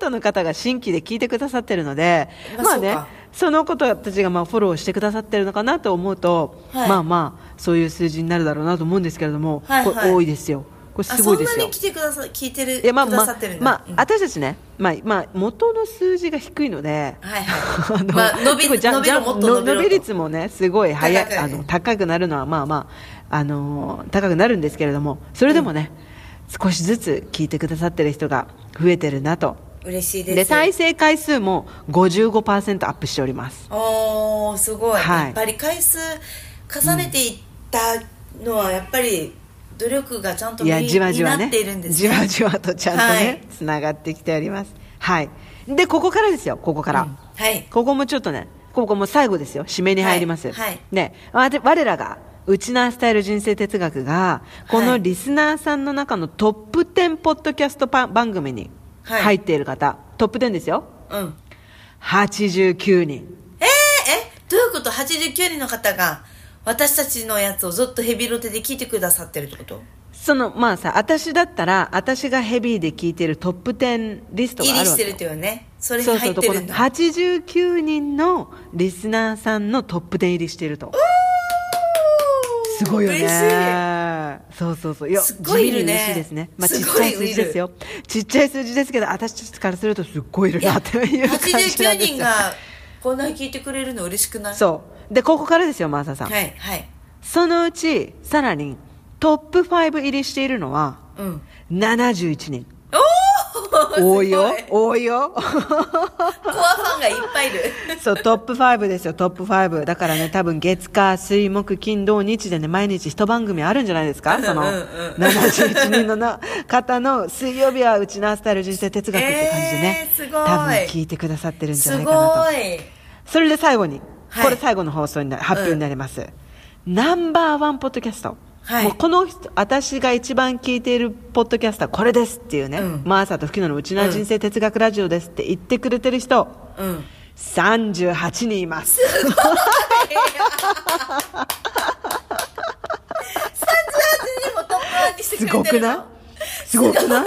70%の方が新規で聞いてくださってるので、まあまあねそのことたちがまあフォローしてくださってるのかなと思うと、はい。まあまあそういう数字になるだろうなと思うんですけれども、はいはい。これ多いですよ。これすごいですよ。あそんなに来てくださ聞いてるいやまあくだまあさってるんだ、まあうん。私たちね、まあまあ、元の数字が低いので、はいあのはいまあ伸びすごいじゃ伸び伸び伸び率もねすごい早いあの高くなるのはまあまああのー高くなるんですけれどもそれでもね、少しずつ聞いてくださってる人が増えてるなと。嬉しいです。で再生回数も55%アップしております。おーすごい、はい。やっぱり回数重ねていったのはやっぱり努力がちゃんと身じわじわね。になっているんですじねわじわとちゃんとねつな、がってきております。はい。でここからですよここから、うん。はい。ここもちょっとねここも最後ですよ。締めに入ります、はい。はい。ね我らがウチナースタイル人生哲学がこはい。のリスナーさんの中のトップ10ポッドキャストパ番組にはい。入っている方、トップ10ですよ。うん。89人。えー、えどういうこと？89人の方が私たちのやつをずっとヘビロテで聞いてくださってるってこと？そのまあさ私だったら私がヘビーで聞いてるトップ10リストが入りしてるあるわけよっていうね。それにそうそうとこの入ってるんだ89人のリスナーさんのトップ10入りしてるとすごいよね。そうそうそう。いやすっごいいるね嬉しいですね。まあちっちゃい数字ですよ。ちっちゃい数字ですけど私たちからするとすっごいいるなっていう感じなんですよ。89人がこんなに聞いてくれるの嬉しくない？そう。でここからですよマーサさん、はいはい。そのうちさらにトップ5入りしているのはうん。71人 多いよ多いよ。コアファンがいっぱいいる。そう、トップ5ですよ、トップ5。だからね、多分月火水木金土日でね、毎日一番組あるんじゃないですか？その、うんうん。うん71人のな方の水曜日はうちのスタイル人生哲学って感じでね、えーすごい。多分聞いてくださってるんじゃないかなと。い。それで最後に、はい。これ最後の放送にな、発表になります。ナンバーワンポッドキャスト。はいもうこの人私が一番聞いているポッドキャストはこれですっていうね、うんマーサと吹き野のうちの人生哲学ラジオですって言ってくれてる人、うん38人います。38人もトップワンにしてくすれてるの？ごくない？すごくない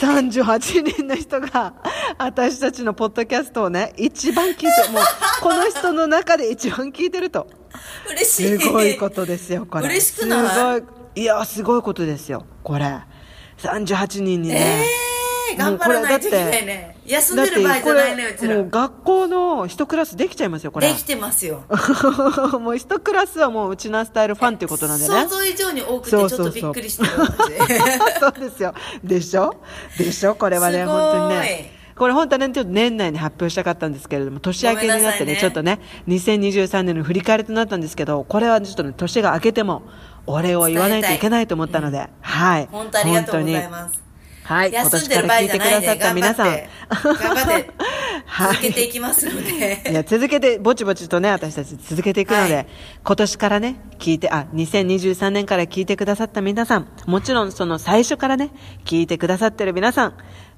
?38 人の人が私たちのポッドキャストをね、一番聞いて、もう、この人の中で一番聞いてると。嬉しい。すごいことですよ、これ。嬉しくない？すごい。いや、すごいことですよ、これ。38人にね。えー、頑張らないといけないね。休んでる場合じゃないね、うちら。もう学校の一クラスできちゃいますよ、これ。できてますよ。もう一クラスはもううちなスタイルファンっていうことなんでね。想像以上に多くてちょっとびっくりしてる そうですよ。でしょ？でしょ？これはね、本当にね。これ本当はね、ちょっと年内に発表したかったんですけれども、年明けになってね、ねちょっとね、2023年の振り返りとなったんですけど、これはちょっとね、年が明けても、お礼を言わないといけないと思ったので、うん、はい。本当ありがとうございます。はい。今年から聞いてくださった皆さん。頑張って、続けていきますので。いや、続けて、ぼちぼちとね、私たち続けていくので、はい、今年からね、聞いて、あ、2023年から聞いてくださった皆さん、もちろんその最初からね、聞いてくださってる皆さん、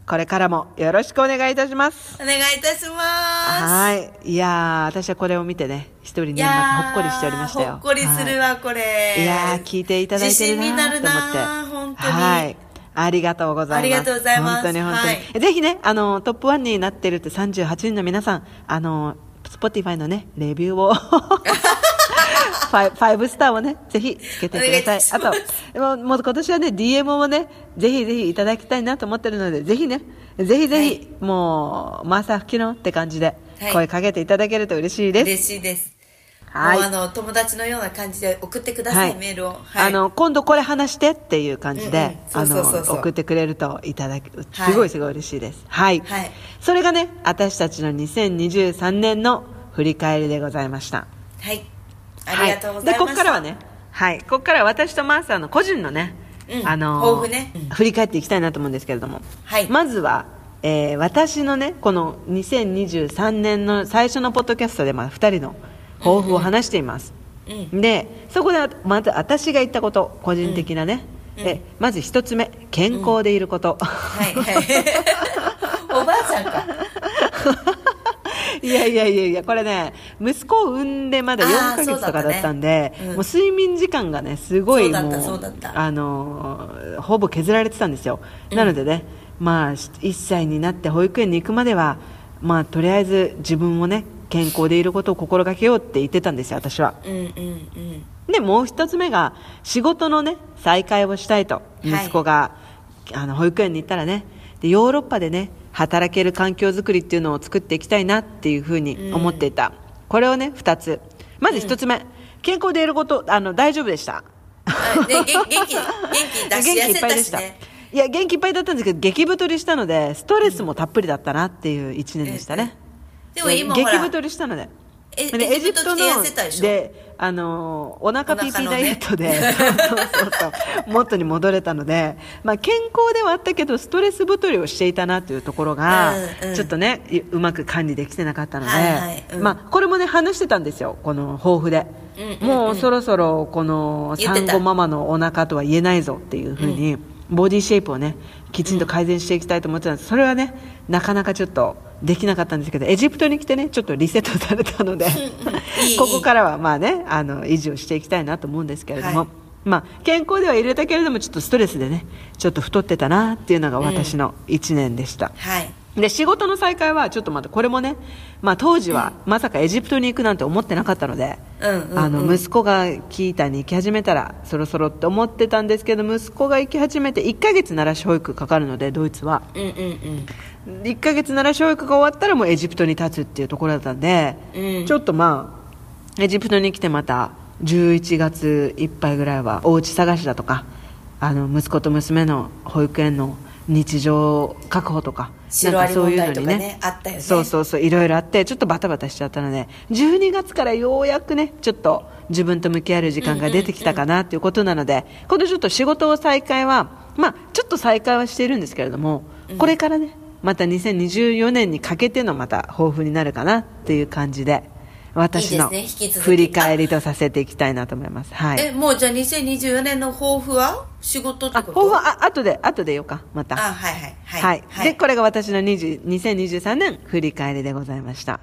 これからもよろしくお願いいたします。お願いいたします。はい。いや私はこれを見てね、一人年末ほっこりしておりましたよ。ほっこりするわ、はい、これ。いや聞いていただいてるなと思って。本当に。はい。ありがとうございます。ありがとうございます。本当に本当に。はい、ぜひね、あの、トップ1になってるって38人の皆さん、あの、Spotify のね、レビューを ファイ、ファイブスターをね、ぜひつけてください。あと、もうもう今年はね、DM もね、ぜひぜひいただきたいなと思ってるので、ぜひね、ぜひぜひ、はい、もう、マーサー吹きのって感じで、声かけていただけると嬉しいです。嬉しいです。はい、あの友達のような感じで送ってください、はい、メールを、はい、あの今度これ話してっていう感じで送ってくれるといただくすごいすごい嬉しいです。はい、はい、それがね私たちの2023年の振り返りでございました。はい。ありがとうございます、でここからはねはい。ここからは私とマーサーの個人のね、うん、あのね、うん、振り返っていきたいなと思うんですけれども、はい、まずはえー、私のねこの2023年の最初のポッドキャストで、まあ、2人の抱負を話しています、うん、でそこでまず私が言ったこと個人的なね、うん、えまず一つ目健康でいること、はいはい。おばあちゃんか。いやいやいやいやこれね息子を産んでまだ4か月とかだったんで、ね。うん、もう睡眠時間がねすごいもうあのほぼ削られてたんですよ、なのでねまあ1歳になって保育園に行くまではまあとりあえず自分もね健康でいることを心がけようって言ってたんですよ私は、うんうんうん。でもう一つ目が仕事のね再開をしたいと。息子が、はい、あの保育園に行ったらね。でヨーロッパでね働ける環境づくりっていうのを作っていきたいなっていうふうに思っていた、うん、これをね2つ。まず1つ目、うん、健康でいることあの大丈夫でした。元気元気出し元気いっぱいでした。いや元気いっぱいだったんですけど激太りしたのでストレスもたっぷりだったなっていう1年でしたね、でも今激太りしたので。エエジプトのであのお腹ピーピーダイエットで、ね、そうそうそう元に戻れたので、まあ、健康ではあったけどストレス太りをしていたなというところが、うんうん、ちょっとねうまく管理できてなかったので、はいはいうん、まあ、これもね話してたんですよこの抱負で、うんうんうん、もうそろそろこの産後ママのお腹とは言えないぞっていうふうに、ん、ボディシェイプをねきちんと改善していきたいと思ってたんです。それはねなかなかちょっとできなかったんですけどエジプトに来てねちょっとリセットされたので ここからはまあねあの維持をしていきたいなと思うんですけれども、はい、まあ、健康では入れたけれどもちょっとストレスでねちょっと太ってたなっていうのが私の1年でした、うん、はい。で仕事の再開はちょっとまたこれもね、まあ、当時はまさかエジプトに行くなんて思ってなかったので、あの息子がキータに行き始めたらそろそろって思ってたんですけど息子が行き始めて1ヶ月なら保育かかるのでドイツは、うんうんうん、1ヶ月なら保育が終わったらもうエジプトに立つっていうところだったんで、うん、ちょっとまあエジプトに来てまた11月いっぱいぐらいはお家探しだとかあの息子と娘の保育園の日常確保とかなんかそういうのにね、ね、あったよね。そうそうそういろいろあってちょっとバタバタしちゃったので12月からようやくねちょっと自分と向き合える時間が出てきたかなということなので、このちょっと仕事を再開はまあちょっと再開はしているんですけれども、これからねまた2024年にかけてのまた抱負になるかなっていう感じで私の振り返りとさせていきたいなと思います。はい。え、もうじゃあ2024年の抱負は？仕事ってこと？抱負はあ後で、後でよか、また。あ、はいはい。はい。はい、で、これが私の20 2023年振り返りでございました。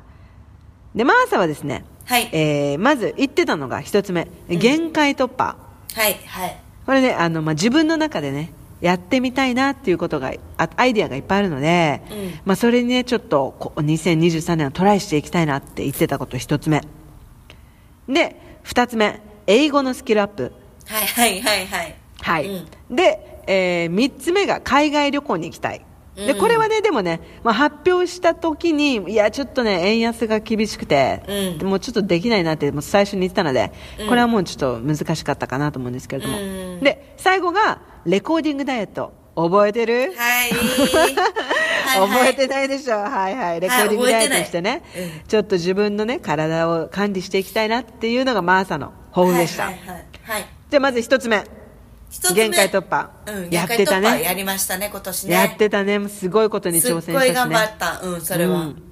で、マーサはですね、はい。えー、まず言ってたのが一つ目、限界突破。はい、はい。これね、あの、まあ、自分の中でね、やってみたいなっていうことがあアイディアがいっぱいあるので、うん。まあ、それにねちょっとこ2023年はトライしていきたいなって言ってたこと一つ目。で二つ目英語のスキルアップ。はいはいはいはい。はい、うん。で、えー、3つ目が海外旅行に行きたい。でうん。これはねでもね、まあ、発表した時にいやちょっとね円安が厳しくて、うん。もうちょっとできないなってもう最初に言ってたので、うん。これはもうちょっと難しかったかなと思うんですけれども、うん。で最後がレコーディングダイエット。覚えてる、はい。はい覚えてないでしょ？はいはい。レコーディングダイエットしてね、覚えてない。うん。ちょっと自分のね体を管理していきたいなっていうのがマーサの抱負でした、はいはいはい。はい。じゃあまず一つ目。一つ目。限界突破。うん、やってたね。やりましたね、今年ね。やってたね。すごいことに挑戦したしね。すっごい頑張った。うん、それは。うん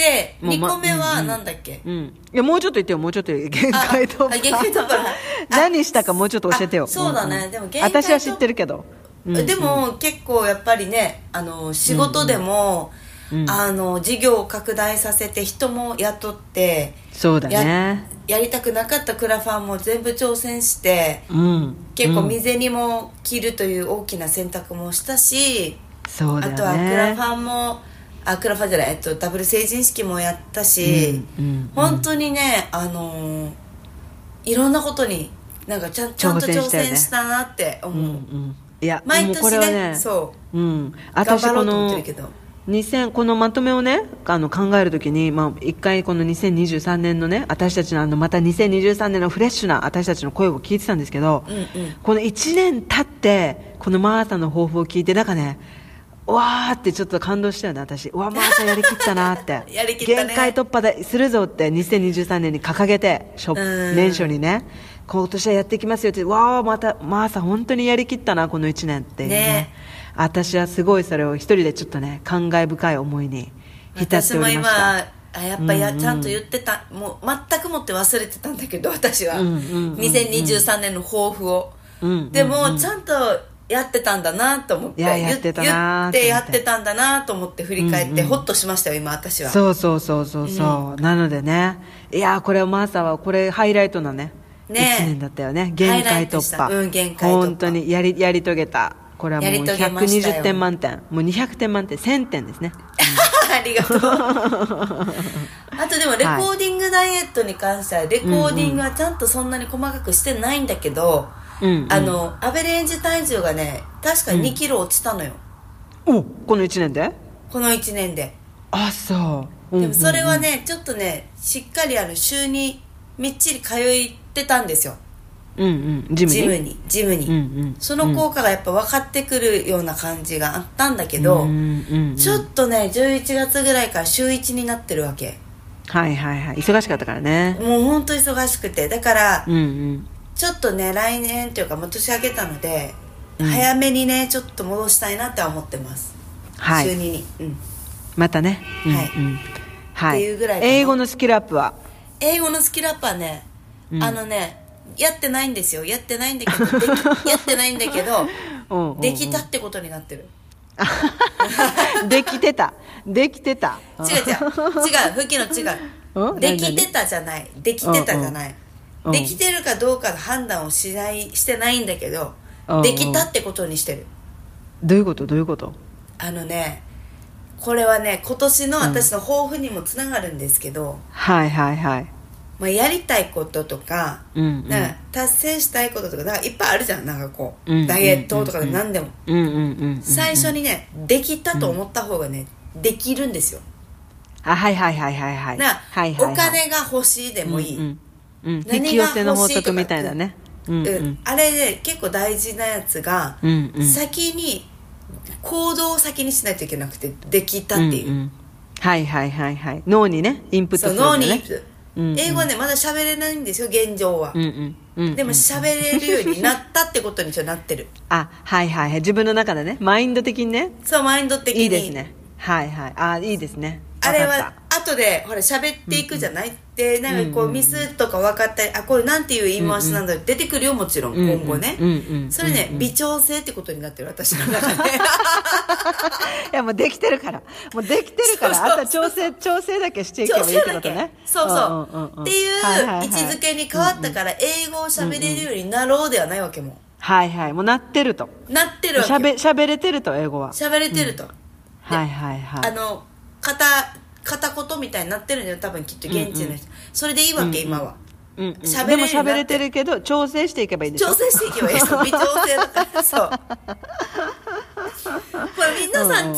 で、もうま2個目はうんうん。なんだっけ、うん、いやもうちょっと言ってよもうちょっと。限界突破あ限界突破あ何したかもうちょっと教えてよ。あそうだね。んん。でも限界突私は知ってるけど、うんでも結構やっぱりねあの仕事でも、うん。あの事業を拡大させて人も雇ってそうだやね。やりたくなかったクラファンも全部挑戦してうん。結構うん。未然も切るという大きな選択もしたし、そうだよね。あとはクラファンもあクラファンじゃない、えっと、ダブル成人式もやったし、うんうんうん。本当にねあのーいろんなことになんかちゃんちゃんと挑挑戦したなって思う、うんうん。いや毎年ねねそう。うん、頑私こ張ろうと思ってのるけど。2000このまとめをねあの考えるときに、まあ、一回この2023年のね私たちのあのまた2023年のフレッシュな私たちの声を聞いてたんですけど、うんうん。この1年経ってこのマーサの抱負を聞いてなんかねうわーってちょっと感動したよね私。うわマーサやりきったなって。やりきったね。限界突破でするぞって2023年に掲げてしょうん。年初にね今年はやっていきますよって。わーまたマーサ本当にやりきったなこの1年ってね。ね。私はすごいそれを一人でちょっとね感慨深い思いに浸っておりました。今あやっぱや、ちゃんと言ってた。もう全くもって忘れてたんだけど私は、うんうんうんうん2023年の抱負を、うんうんうん。でもちゃんとやってたんだなと思って。いややってたなー言ってやってたんだなと思って振り返って、うんうん。ほっとしましたよ今私は。そうそうそうそうそう、なのでね。いやーこれはマーサはこれハイライトなねね。1年だったよね。限界突破。うん限界突破。本当にやりやり遂げた。これはもうやり遂げましたよ。120点満点。もう200点満点。1000点ですね。ありがとう。あとでもレコーディングダイエットに関してはレコーディングはちゃんとそんなに細かくしてないんだけど、うんうん。あのアベレージ体重がね確かに2キロ落ちたのよ、おこの1年で？この1年で。あそう。でもそれはね、ちょっとねしっかりあの週にみっちり通ってたんですよ。うんうん。ジムに？ジムにジムに、うんうん。その効果がやっぱ分かってくるような感じがあったんだけど、うんうんうんちょっとね11月ぐらいから週1になってるわけ。はいはいはい。忙しかったからね。もう本当忙しくて。だからうんうんちょっとね来年というかもう年明けたので、うん。早めにねちょっと戻したいなって思ってます、はい。週2に。うん。またね。はい。うん。うんはっていうぐらい英語のスキルアップは？英語のスキルアップはね、うん。あのねやってないんですよ。やってないんだけどでき やってないんだけどできたってことになってる。できてた。できてた。違う違う。違う。吹きの違う。うん？できてたじゃない。できてたじゃないうん。できてるかどうかの判断をしないしてないんだけどうんできたってことにしてる。どういうこと？どういうこと？あのねこれはね今年の私の抱負にもつながるんですけど、はいはいはい。まあ、やりたいこととか,、うんうん。達成したいこととかなんかいっぱいあるじゃんなんかこう、うんダイエットとかで何でも、うんうんうんうん最初にねできたと思った方がね、できるんですよ。あはいはいはいはいはい。な、はいはいはい。お金が欲しいでもいい、うんうんうん。引き寄せの法則みたいなね。うんううん。んあれで結構大事なやつが、うんうん。先に行動を先にしないといけなくてできたっていう、んん。はいはいはいはい。脳にねインプットするね。脳にインプット。うんうん。英語はねまだ喋れないんですよ現状は、うんうん。うんでも喋れるようになったってことにちょっとなってる。あはいはいはい。自分の中でねマインド的にね。そうマインド的に。いいですね。はいはい。あいいですねあれは後でほら喋っていくじゃない、でなんかこうミスとか分かったりあこれなんていう言い回しなんだろう出てくるよもちろん今後ね、それね、微調整ってことになってる私の中で。いやもうできてるから。もうできてるから。あとは調整調整だけしていけばいいってことね。そうそう,、っていう位置づけに変わったから英語を喋れるようになろうではないわけも、はいはい。もうなってると。なってるわけ。よしゃべしゃべれてると英語は。喋れてると、はいはいはい。あの片片言みたいになってるんだよ多分きっと現地の人、それでいいわけ、今は。うんうん。喋れるようになって。でも喋れてるけど調整していけばいいでしょ調整していけばいいそう微調整だから。そう。これ皆さん伝わる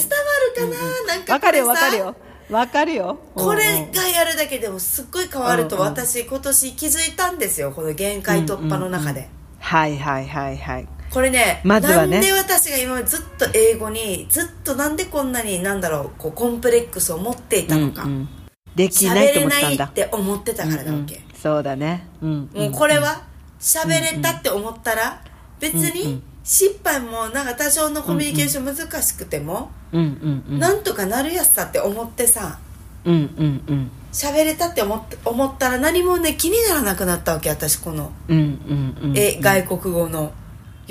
かな、なんかわかるよわかるよ。わかるよ。これうん。うんがやるだけでもすっごい変わるとうんうん。私今年気づいたんですよ。この限界突破の中で、はいはいはいはいこれねまずはね。なんで私が今までずっと英語にずっとなんでこんなになんだろうこうコンプレックスを持っていたのか、うんうん。でき喋ないとれない思ってたんだ。って思ってたからだわけ、うんそうだね。うんもうこれは喋れたって思ったら別に失敗もなんか多少のコミュニケーション難しくてもうんうんうん。なんとかなるやつさって思ってさ。うんうんうん。喋れたって思って思ったら何もね気にならなくなったわけ私このうんうんうん。え外国語の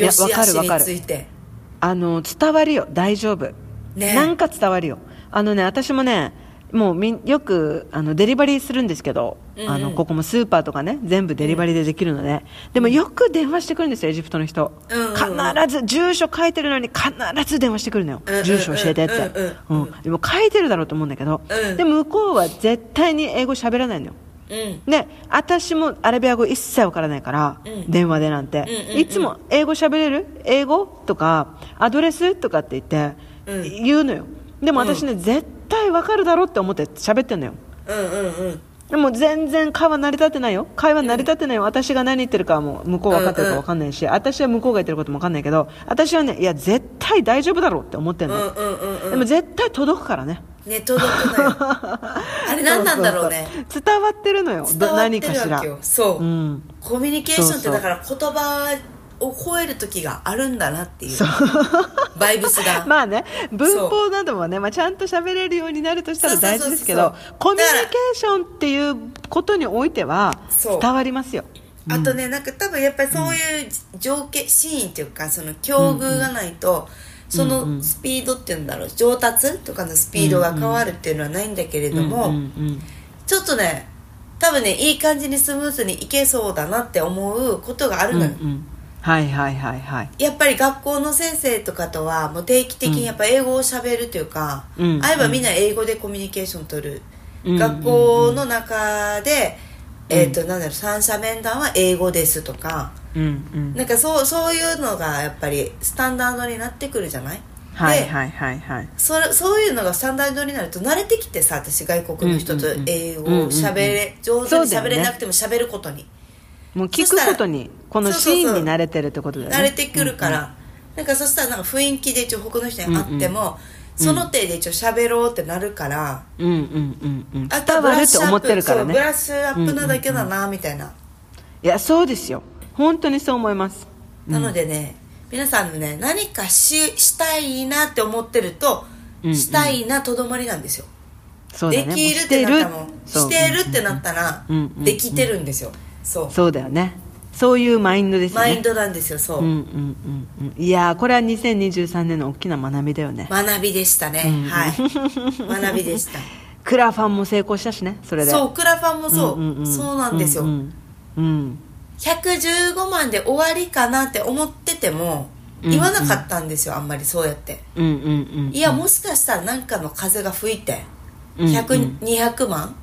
いやわかるわかる。ついて。あの伝わるよ。大丈夫。ね。なんか伝わるよ。あのね私もねもうみんよくあのデリバリーするんですけど、うんうん。あのここもスーパーとかね全部デリバリーでできるので、でもよく電話してくるんですよエジプトの人、うんうんうん。必ず住所書いてるのに必ず電話してくるのよ、うんうんうん住所教えてって、うんうん。でも書いてるだろうと思うんだけど、うん。で向こうは絶対に英語喋らないのようん。で私もアラビア語一切わからないから、うん。電話でなんて、うんうんうん。いつも英語喋れる？英語？とかアドレス？とかって言って、うん。言うのよ。でも私ね、絶対わかるだろうって思って喋ってんのよ。うんうんうん。でも全然会話成り立ってないよ。会話成り立ってないよ、私が何言ってるかはもう向こう分かってるか分かんないし、私は向こうが言ってることも分かんないけど私はねいや絶対大丈夫だろうって思ってんの、うんうんうんうん。でも絶対届くからねね届くのよ。あれ何なんだろうね。伝わってるのよ。伝わって何かしら。るわけよそう、うん。コミュニケーションってだから言葉を超える時があるんだなっていう。バイブスが まあね文法などもね、まあ、ちゃんと喋れるようになるとしたら大事ですけどコミュニケーションっていうことにおいてはそう。伝わりますよ。あとねなんか多分やっぱりそういう情景シーンっていうかその境遇がないと、そのスピードっていうんだろう上達とかのスピードが変わるっていうのはないんだけれども、うんうんちょっとね多分ねいい感じにスムーズにいけそうだなって思うことがあるのよ、うんうん。はいはいはいはい。やっぱり学校の先生とかとはもう定期的にやっぱ英語をしゃべるというか、うん会えばみんな英語でコミュニケーション取る、うん。学校の中で、えーとなんだろう三者面談は英語ですとかうんうん。なんかそうそういうのがやっぱりスタンダードになってくるじゃない？ではいはいはいはい。それそういうのがスタンダードになると慣れてきてさ私外国の人と英語をしゃべれ、上手にしゃべれなくてもしゃべることに、もう聞くことにこのシーンに慣れてるってことだよね。慣れてくるから、なんかそしたらなんか雰囲気で一応他の人に会っても、その手で一応喋ろうってなるから、うんうんうんうんあとは伝わるって思ってるからね。そうブラッシュアップなだけだな、みたいな、いやそうですよ本当にそう思います。なのでね皆さんもね何かししたいなって思ってると、うんうん。したいなとどまりなんですよ、ね。できるってなったらもしてる。ってなったら、うんうんうん。できてるんですよ。そう。そうだよね。そういうマインドですよね。マインドなんですよそう、うんうんうんうん。いやーこれは2023年の大きな学びだよね。学びでしたね、はい。学びでした。クラファンも成功したしねそれで。そうクラファンもそう、んんんそうなんですよ、うんうん。うん115万で終わりかなって思ってても言わなかったんですよ、あんまりそうやって。うんうんうんいやもしかしたら何かの風が吹いてうんうん。100、200万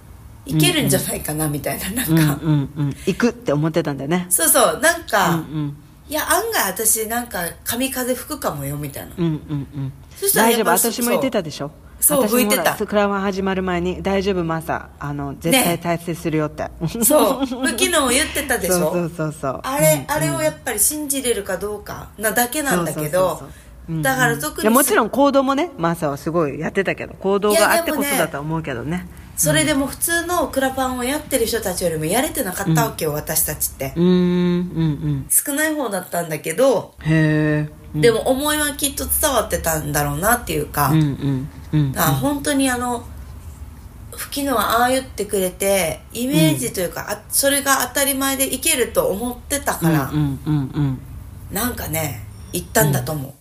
いけるんじゃないかなみたいななんうんか、うんうん。行くって思ってたんだよね。そうそうなんか、うんうん。いや案外私なんか神風吹くかもよみたいな。うんうんうん。そしたら大丈夫。私も言ってたでしょそう私もほら吹いてた。クラファン始まる前に大丈夫マサあの絶対ね。達成するよって、そう。昨日も言ってたでしょ？そうそうそうそう。あれ、あれをやっぱり信じれるかどうかなだけなんだけど。だから特にいやもちろん行動もねマサはすごいやってたけど行動があってこそだと思うけどねそれでも普通のクラファンをやってる人たちよりもやれてなかったわけよ、私たちって。うーん。うん。うん。少ない方だったんだけど、へえでも思いはきっと伝わってたんだろうなっていうか、うん。うん。うん。あ本当にあの吹きのはああ言ってくれてイメージというか、あそれが当たり前でいけると思ってたから、うん。うん。うん。なんかね言ったんだと思う、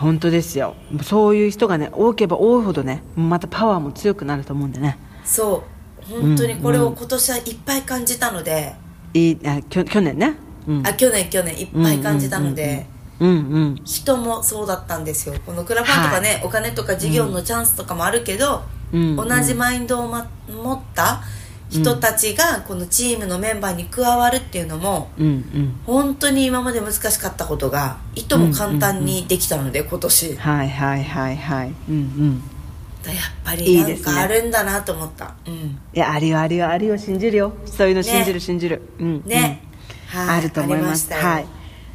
本当ですよ。そういう人がね多ければ多いほどねまたパワーも強くなると思うんでねそう。本当にこれを今年はいっぱい感じたので、いいあきょ去年ね。うん。あ去年去年。いっぱい感じたので、うんうん人もそうだったんですよ。このクラファンとかね、お金とか事業のチャンスとかもあるけど、うん同じマインドを、ま、持った人たちがこのチームのメンバーに加わるっていうのもうんうん。本当に今まで難しかったことがいとも簡単にできたので、今年。はいはいはいはい。うんうんやっぱいりなんいですね。かあるんだなと思った。うん。いやあるよあるよあるよ。信じるよそういうの信じる、ね信じる。うんね、うん。はいあると思います。はい。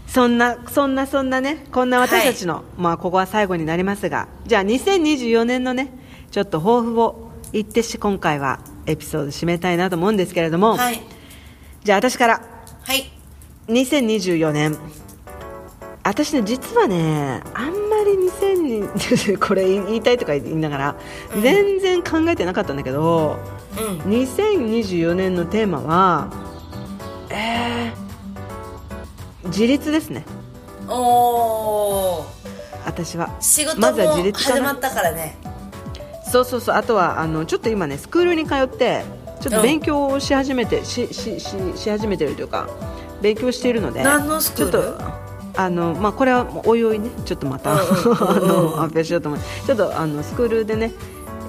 そんなそんなそんなねこんな私たちの、まあここは最後になりますがじゃあ2024年のねちょっと抱負を言ってし今回はエピソード締めたいなと思うんですけれども、はい。じゃあ私から。はい。2024年私ね実はねあんまり2020 これ言いたいとか言いながら、うん。全然考えてなかったんだけどうん。2024年のテーマはえー、自立ですね。おー。私は。仕事も始まったからね。そうそうそう。あとはあのちょっと今ねスクールに通ってちょっと勉強をし始めて、しししし始めてるというか勉強しているので何のスクール？ちょっとあのまあ、これはもうおいおいねちょっとまた、あの発表しようと思う。ちょっとあのスクールでね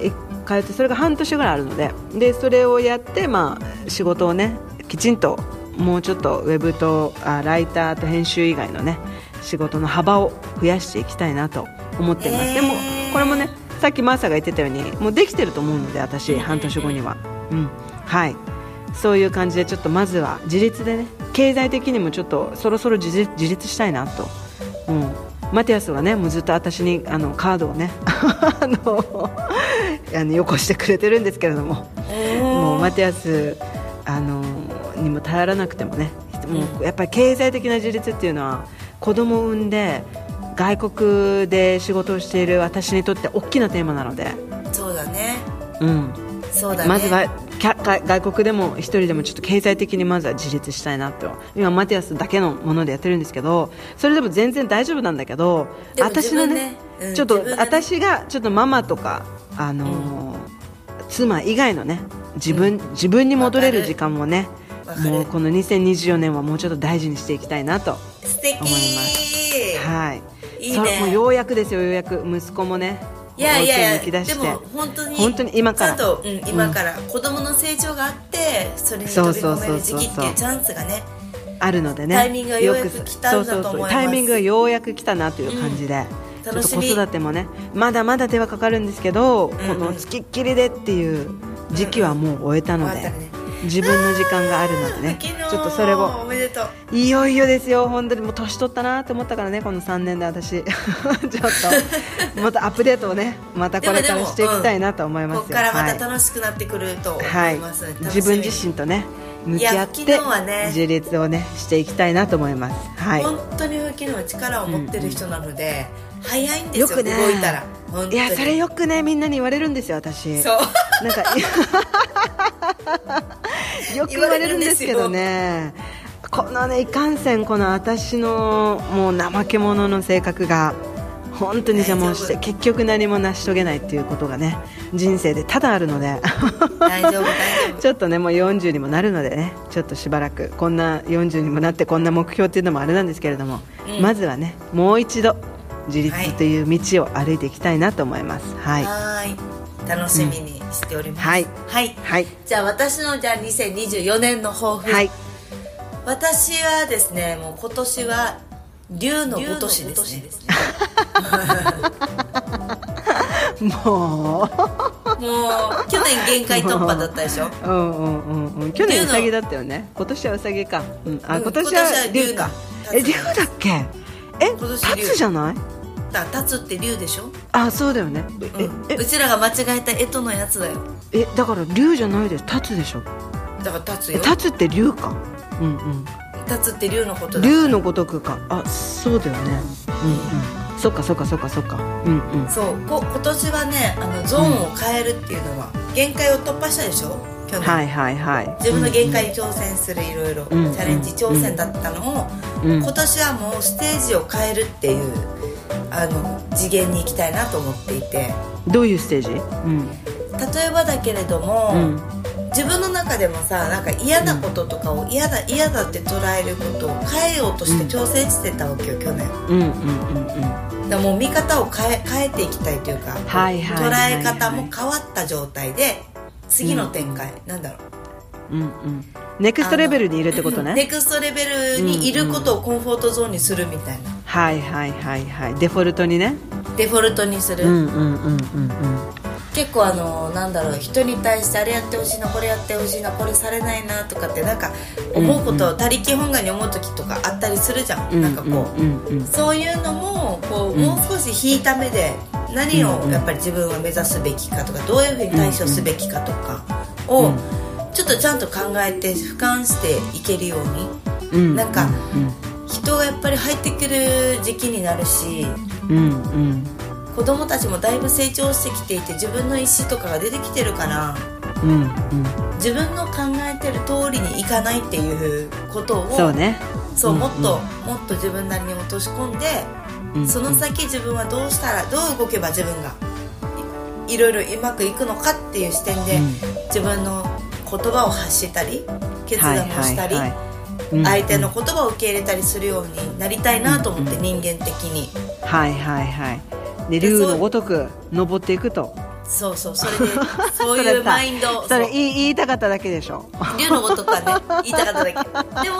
え通ってそれが半年ぐらいあるのででそれをやって、まあ、仕事をねきちんともうちょっとウェブとあライターと編集以外のね仕事の幅を増やしていきたいなと思っています、でもこれもねさっきマーサが言ってたようにもうできてると思うので私半年後には、うん、はいそういう感じでちょっとまずは自立でね。経済的にもちょっとそろそろ自立自立したいなと、うん、マティアスはねもうずっと私にあのカードをね あのあのよこしてくれてるんですけれども。もうマティアスあのにも頼らなくてもねもうやっぱり経済的な自立っていうのは子供を産んで外国で仕事をしている私にとって大きなテーマなので、そうだね。うん、そうだね。まずは外外国でも一人でもちょっと経済的にまずは自立したいなと。今マティアスだけのものでやってるんですけどそれでも全然大丈夫なんだけど私のねちょっとね。私がちょっとママとかあのー妻以外のね自分、自分に戻れる時間もねもうこの2024年はもうちょっと大事にしていきたいなと思いはい。いいね。もうようやくですよようやく息子もねいやいやいやでも本当に本当に今から。ちゃんと、うん、今から。子供の成長があってそれに飛び込める時期っていうチャンスがねあるのでね。タイミングがようやく来たんだと思います。そうそうそう。タイミングがようやく来たなという感じで、ちょっと子育てもねまだまだ手はかかるんですけど、んこの付きっきりでっていう時期はもう終えたので、終わったね自分の時間があるのでね。ちょっとそれを。おめでとう。いよいよですよ。本当にもう年取ったなと思ったからねこの3年で私。ちょっとまたアップデートをね またこれからしていきたいなと思いますよ。ここからまはいた楽しくなってくると思はいいます、楽しみ。自分自身とね向き合って自立をねしていきたいなと思います。はい。本当に吹きの力を持ってる人なので、早いんですよよくね。動いたら。いやそれよくねみんなに言われるんですよ私。そうなんか よく言われるんですけどね。このねいかんせんこの私のもう怠け者の性格が本当に邪魔をして結局何も成し遂げないっていうことがね人生で多々あるので。大丈夫大丈夫。ちょっとねもう40にもなるのでねちょっとしばらくこんな40にもなってこんな目標っていうのもあれなんですけれども、うんまずはねもう一度自立という道を歩いていきたいなと思います。はい。はーい楽しみにしております、はい。はい、はい。じゃあ私のじゃあ2024年の抱負、はい。私はですねもう今年は竜のごとしですね。も もう去年限界突破だったでしょ？ううんうんうんうん。去年うさぎだったよね。今年はうさぎか、うん、あうん今年は竜かえ竜今年は竜だっけ？え今年竜立つじゃない？だ立つって竜でしょ、あそうだよね。えうん、えうちらが間違えた干支のやつだよ。えだから竜じゃないです立つでしょ？だから立つえよ。立つって竜か。うんうん。立つって竜のことだ。竜のごとくか。あそうだよね。うんうん。そっかそっかそっかそっか。うんうん。そう。こ今年はねあのゾーンを変えるっていうのは、限界を突破したでしょ？去年、はいはいはい。自分の限界に挑戦するいろいろチうん。ャレンジ挑戦だったのを、うん。今年はもうステージを変えるっていうあの次元に行きたいなと思っていて。どういうステージ？うん。例えばだけれども、うん。自分の中でもさなんか嫌なこととかを嫌だ嫌だって捉えることを変えようとして挑戦してたわけよ去年。うんうんうんうん。だもう見方を変え変えていきたいというか、捉え方も変わった状態で次の展開、なんだろう。うんうん。ネクストレベルにいるってことネねクストレベルにいることをコンフォートゾーンにするみたいな。はいはいはいはい。デフォルトにね。デフォルトにする、うんうんうんうんうん。結構あのなんだろう。人に対してあれやってほしいなこれやってほしいなこれされないなとかってなんか思うことを他力本願に思う時とかあったりするじゃん、うんなんかこう、うんうんうん。そういうのもこうもう少し引いた目で何をやっぱり自分は目指すべきかとかどういうふうに対処すべきかとかをちょっとちゃんと考えて俯瞰していけるようにうん。なんかうん。人がやっぱり入ってくる時期になるしうん。うん。子供たちもだいぶ成長してきていて自分の意思とかが出てきてるからうん。うん。自分の考えてる通りにいかないっていうことをそうね。そううん。もっと、もっと自分なりに落とし込んで、うん。その先自分はどうしたらどう動けば自分がいいろいろうまくいくのかっていう視点で、うん。自分の言葉を発したり決断をしたり、相手の言葉を受け入れたりするようになりたいなと思って、人間的に。はいはいはい。で竜のごとく登っていくとそうそうそれで そういうマインド。それ言いたかっただけでしょ。竜のごとくはね 言いたかっただけ。でも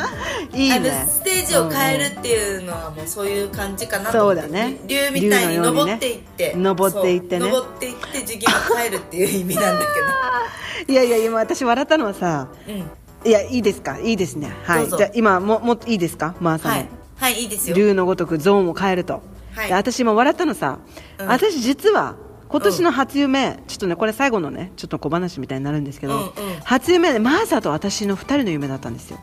いいね。ステージを変えるっていうのはもうそういう感じかなとそ思って。うだね。竜みたいに登っていって。登っていってね。登っていって次元を変えるっていう意味なんだいやいや今私笑ったのはさけどうん。いやいいですか？いいですね。はい。うじゃあ今ももっといいですか？マーさん。の、はい。はいいいですよ。竜のごとくゾーンを変えると、はい。で私今笑ったのさ、うん。私実は今年の初夢、ちょっとねこれ最後のねちょっと小話みたいになるんですけど、うんうん。初夢でマーサと私の2人の夢だったんですよ。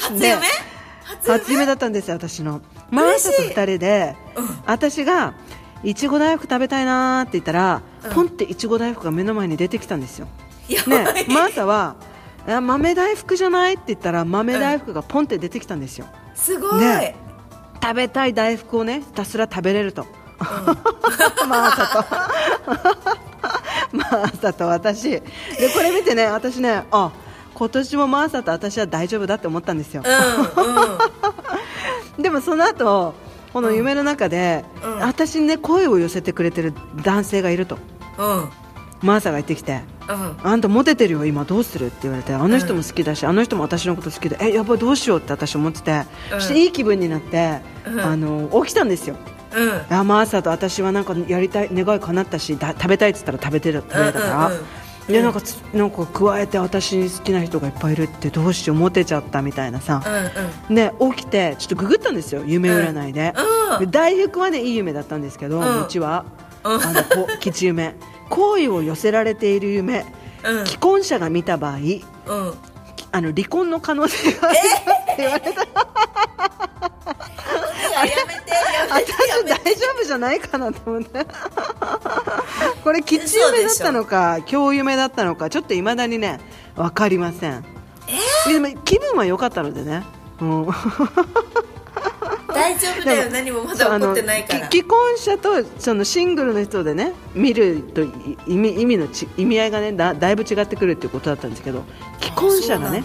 初夢で初夢？初夢だったんですよ私の。マーサと2人で、私がいちご大福食べたいなーって言ったら、うん。ポンっていちご大福が目の前に出てきたんですよ。やねマーサはあ豆大福じゃない？って言ったら豆大福がポンって出てきたんですよ、すごい、ね食べたい大福をねひたすら食べれると、マーサと。マーサと私。でこれ見てね私ねあ今年もマーサと私は大丈夫だって思ったんですよ、うんうん。でもその後この夢の中で、うん。私にね声を寄せてくれてる男性がいると。うんマーサが言ってきてうん。あんたモテてるよ今どうするって言われてあの人も好きだし、あの人も私のこと好きでえやばいどうしようって私思ってて、うん。そしていい気分になって、うん。あの起きたんですよ。うん。あマーサと私はなんかやりたい願い叶ったしだ食べたいって言ったら食べてる食べれたから、うん。うんうんでなんかつなんか加えて私に好きな人がいっぱいいるってどうしようモテちゃったみたいなさ、うんで起きてちょっとググったんですよ夢占いで,、大福はねいい夢だったんですけど、うん。うちは、うんあのこ吉夢好意を寄せられている夢、うん。既婚者が見た場合うん。きあの離婚の可能性があるって言われた、いややめて私大丈夫じゃないかなと思って。これ吉夢だったのか今日夢だったのかちょっといまだにね分かりません、でも気分は良かったのでね、うん大丈夫だよ。何もまだ起こってないから。既婚者とそのシングルの人でね見るとい意味意味のち意味合いがねだだいぶ違ってくるっていうことだったんですけど既婚者がね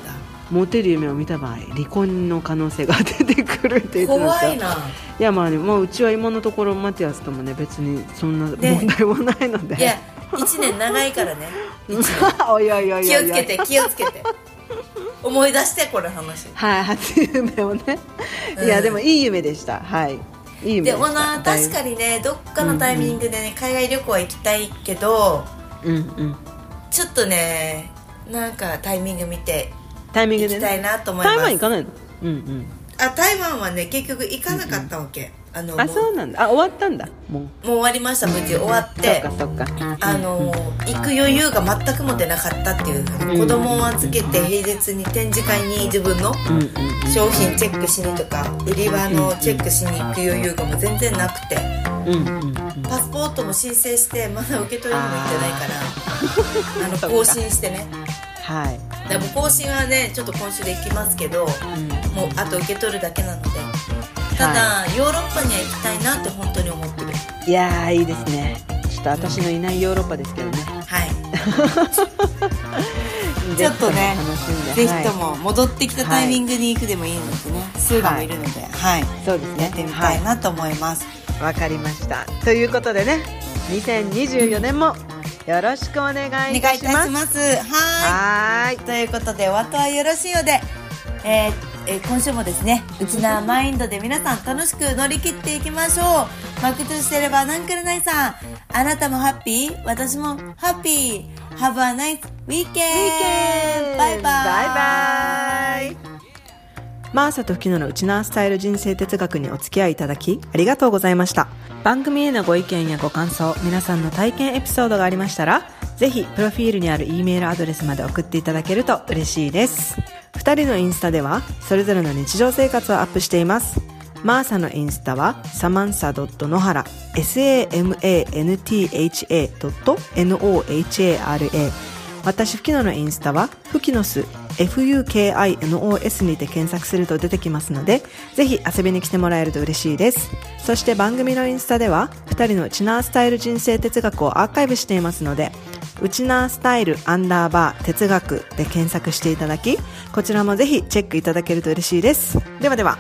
モテる夢を見た場合離婚の可能性が出てくるって言ってたんですよ怖いな。いやまあねもううちは今のところマティアスともね別にそんなね。問題もないので、いや一年長いからね。気をつけて気をつけて思い出してこれ話。はい初夢をね、いやでもいい夢でした。はい。いい夢でした。でもな確かにねどっかのタイミングでね、海外旅行は行きたいけどうんうん。ちょっとねなんかタイミング見てタイミングで行きたいねなと思います。台湾行かないの？うんうん。あ台湾はね結局行かなかったわけ、あのあもう。そうなんだ。あ終わったんだ。もう。もう終わりました無事終わっそてっかそっか。あの行く余裕が全く持てなかったっていう。子供を預けて平日に展示会に自分の商品チェックしにとか売り場のチェックしに行く余裕がもう全然なくて。うんうんうん。パスポートも申請してまだ受け取りにも行ってないから あの更新してね。はい。でも更新はねちょっと今週で行きますけどもうあと受け取るだけなのでただ、ヨーロッパには行きたいなって本当に思ってる。いやーいいですね。ちした私のいないヨーロッパですけどね。はい。ちょっとね楽しんで。ぜひとも戻ってきたタイミングに行くでもいいのでね、スーガもいるので、はい、そうですね。やってみたいなと思います。わかりました。ということでね2024年もよろしくお願いいお願いいたたします。します。はい。ということで、お後はよろしいので、えーえー今週もですね、うちなマインドで皆さん楽しく乗り切っていきましょう。マクトゥしてればなんくるないさん。あなたもハッピー？私もハッピー !Have a nice weekend! バイバイバイバイマーサとフキノのウチナースタイル人生哲学にお付き合いいただきありがとうございました番組へのご意見やご感想皆さんの体験エピソードがありましたらぜひプロフィールにある E メールアドレスまで送っていただけると嬉しいです2人のインスタではそれぞれの日常生活をアップしていますマーサのインスタはサマンサ野原 samantha.nohara 私、フキノのインスタは、フキノス、FUKINOS にて検索すると出てきますので、ぜひ遊びに来てもらえると嬉しいです。そして番組のインスタでは、二人のチナースタイル人生哲学をアーカイブしていますので、ウチナースタイルアンダーバー哲学で検索していただき、こちらもぜひチェックいただけると嬉しいです。ではでは。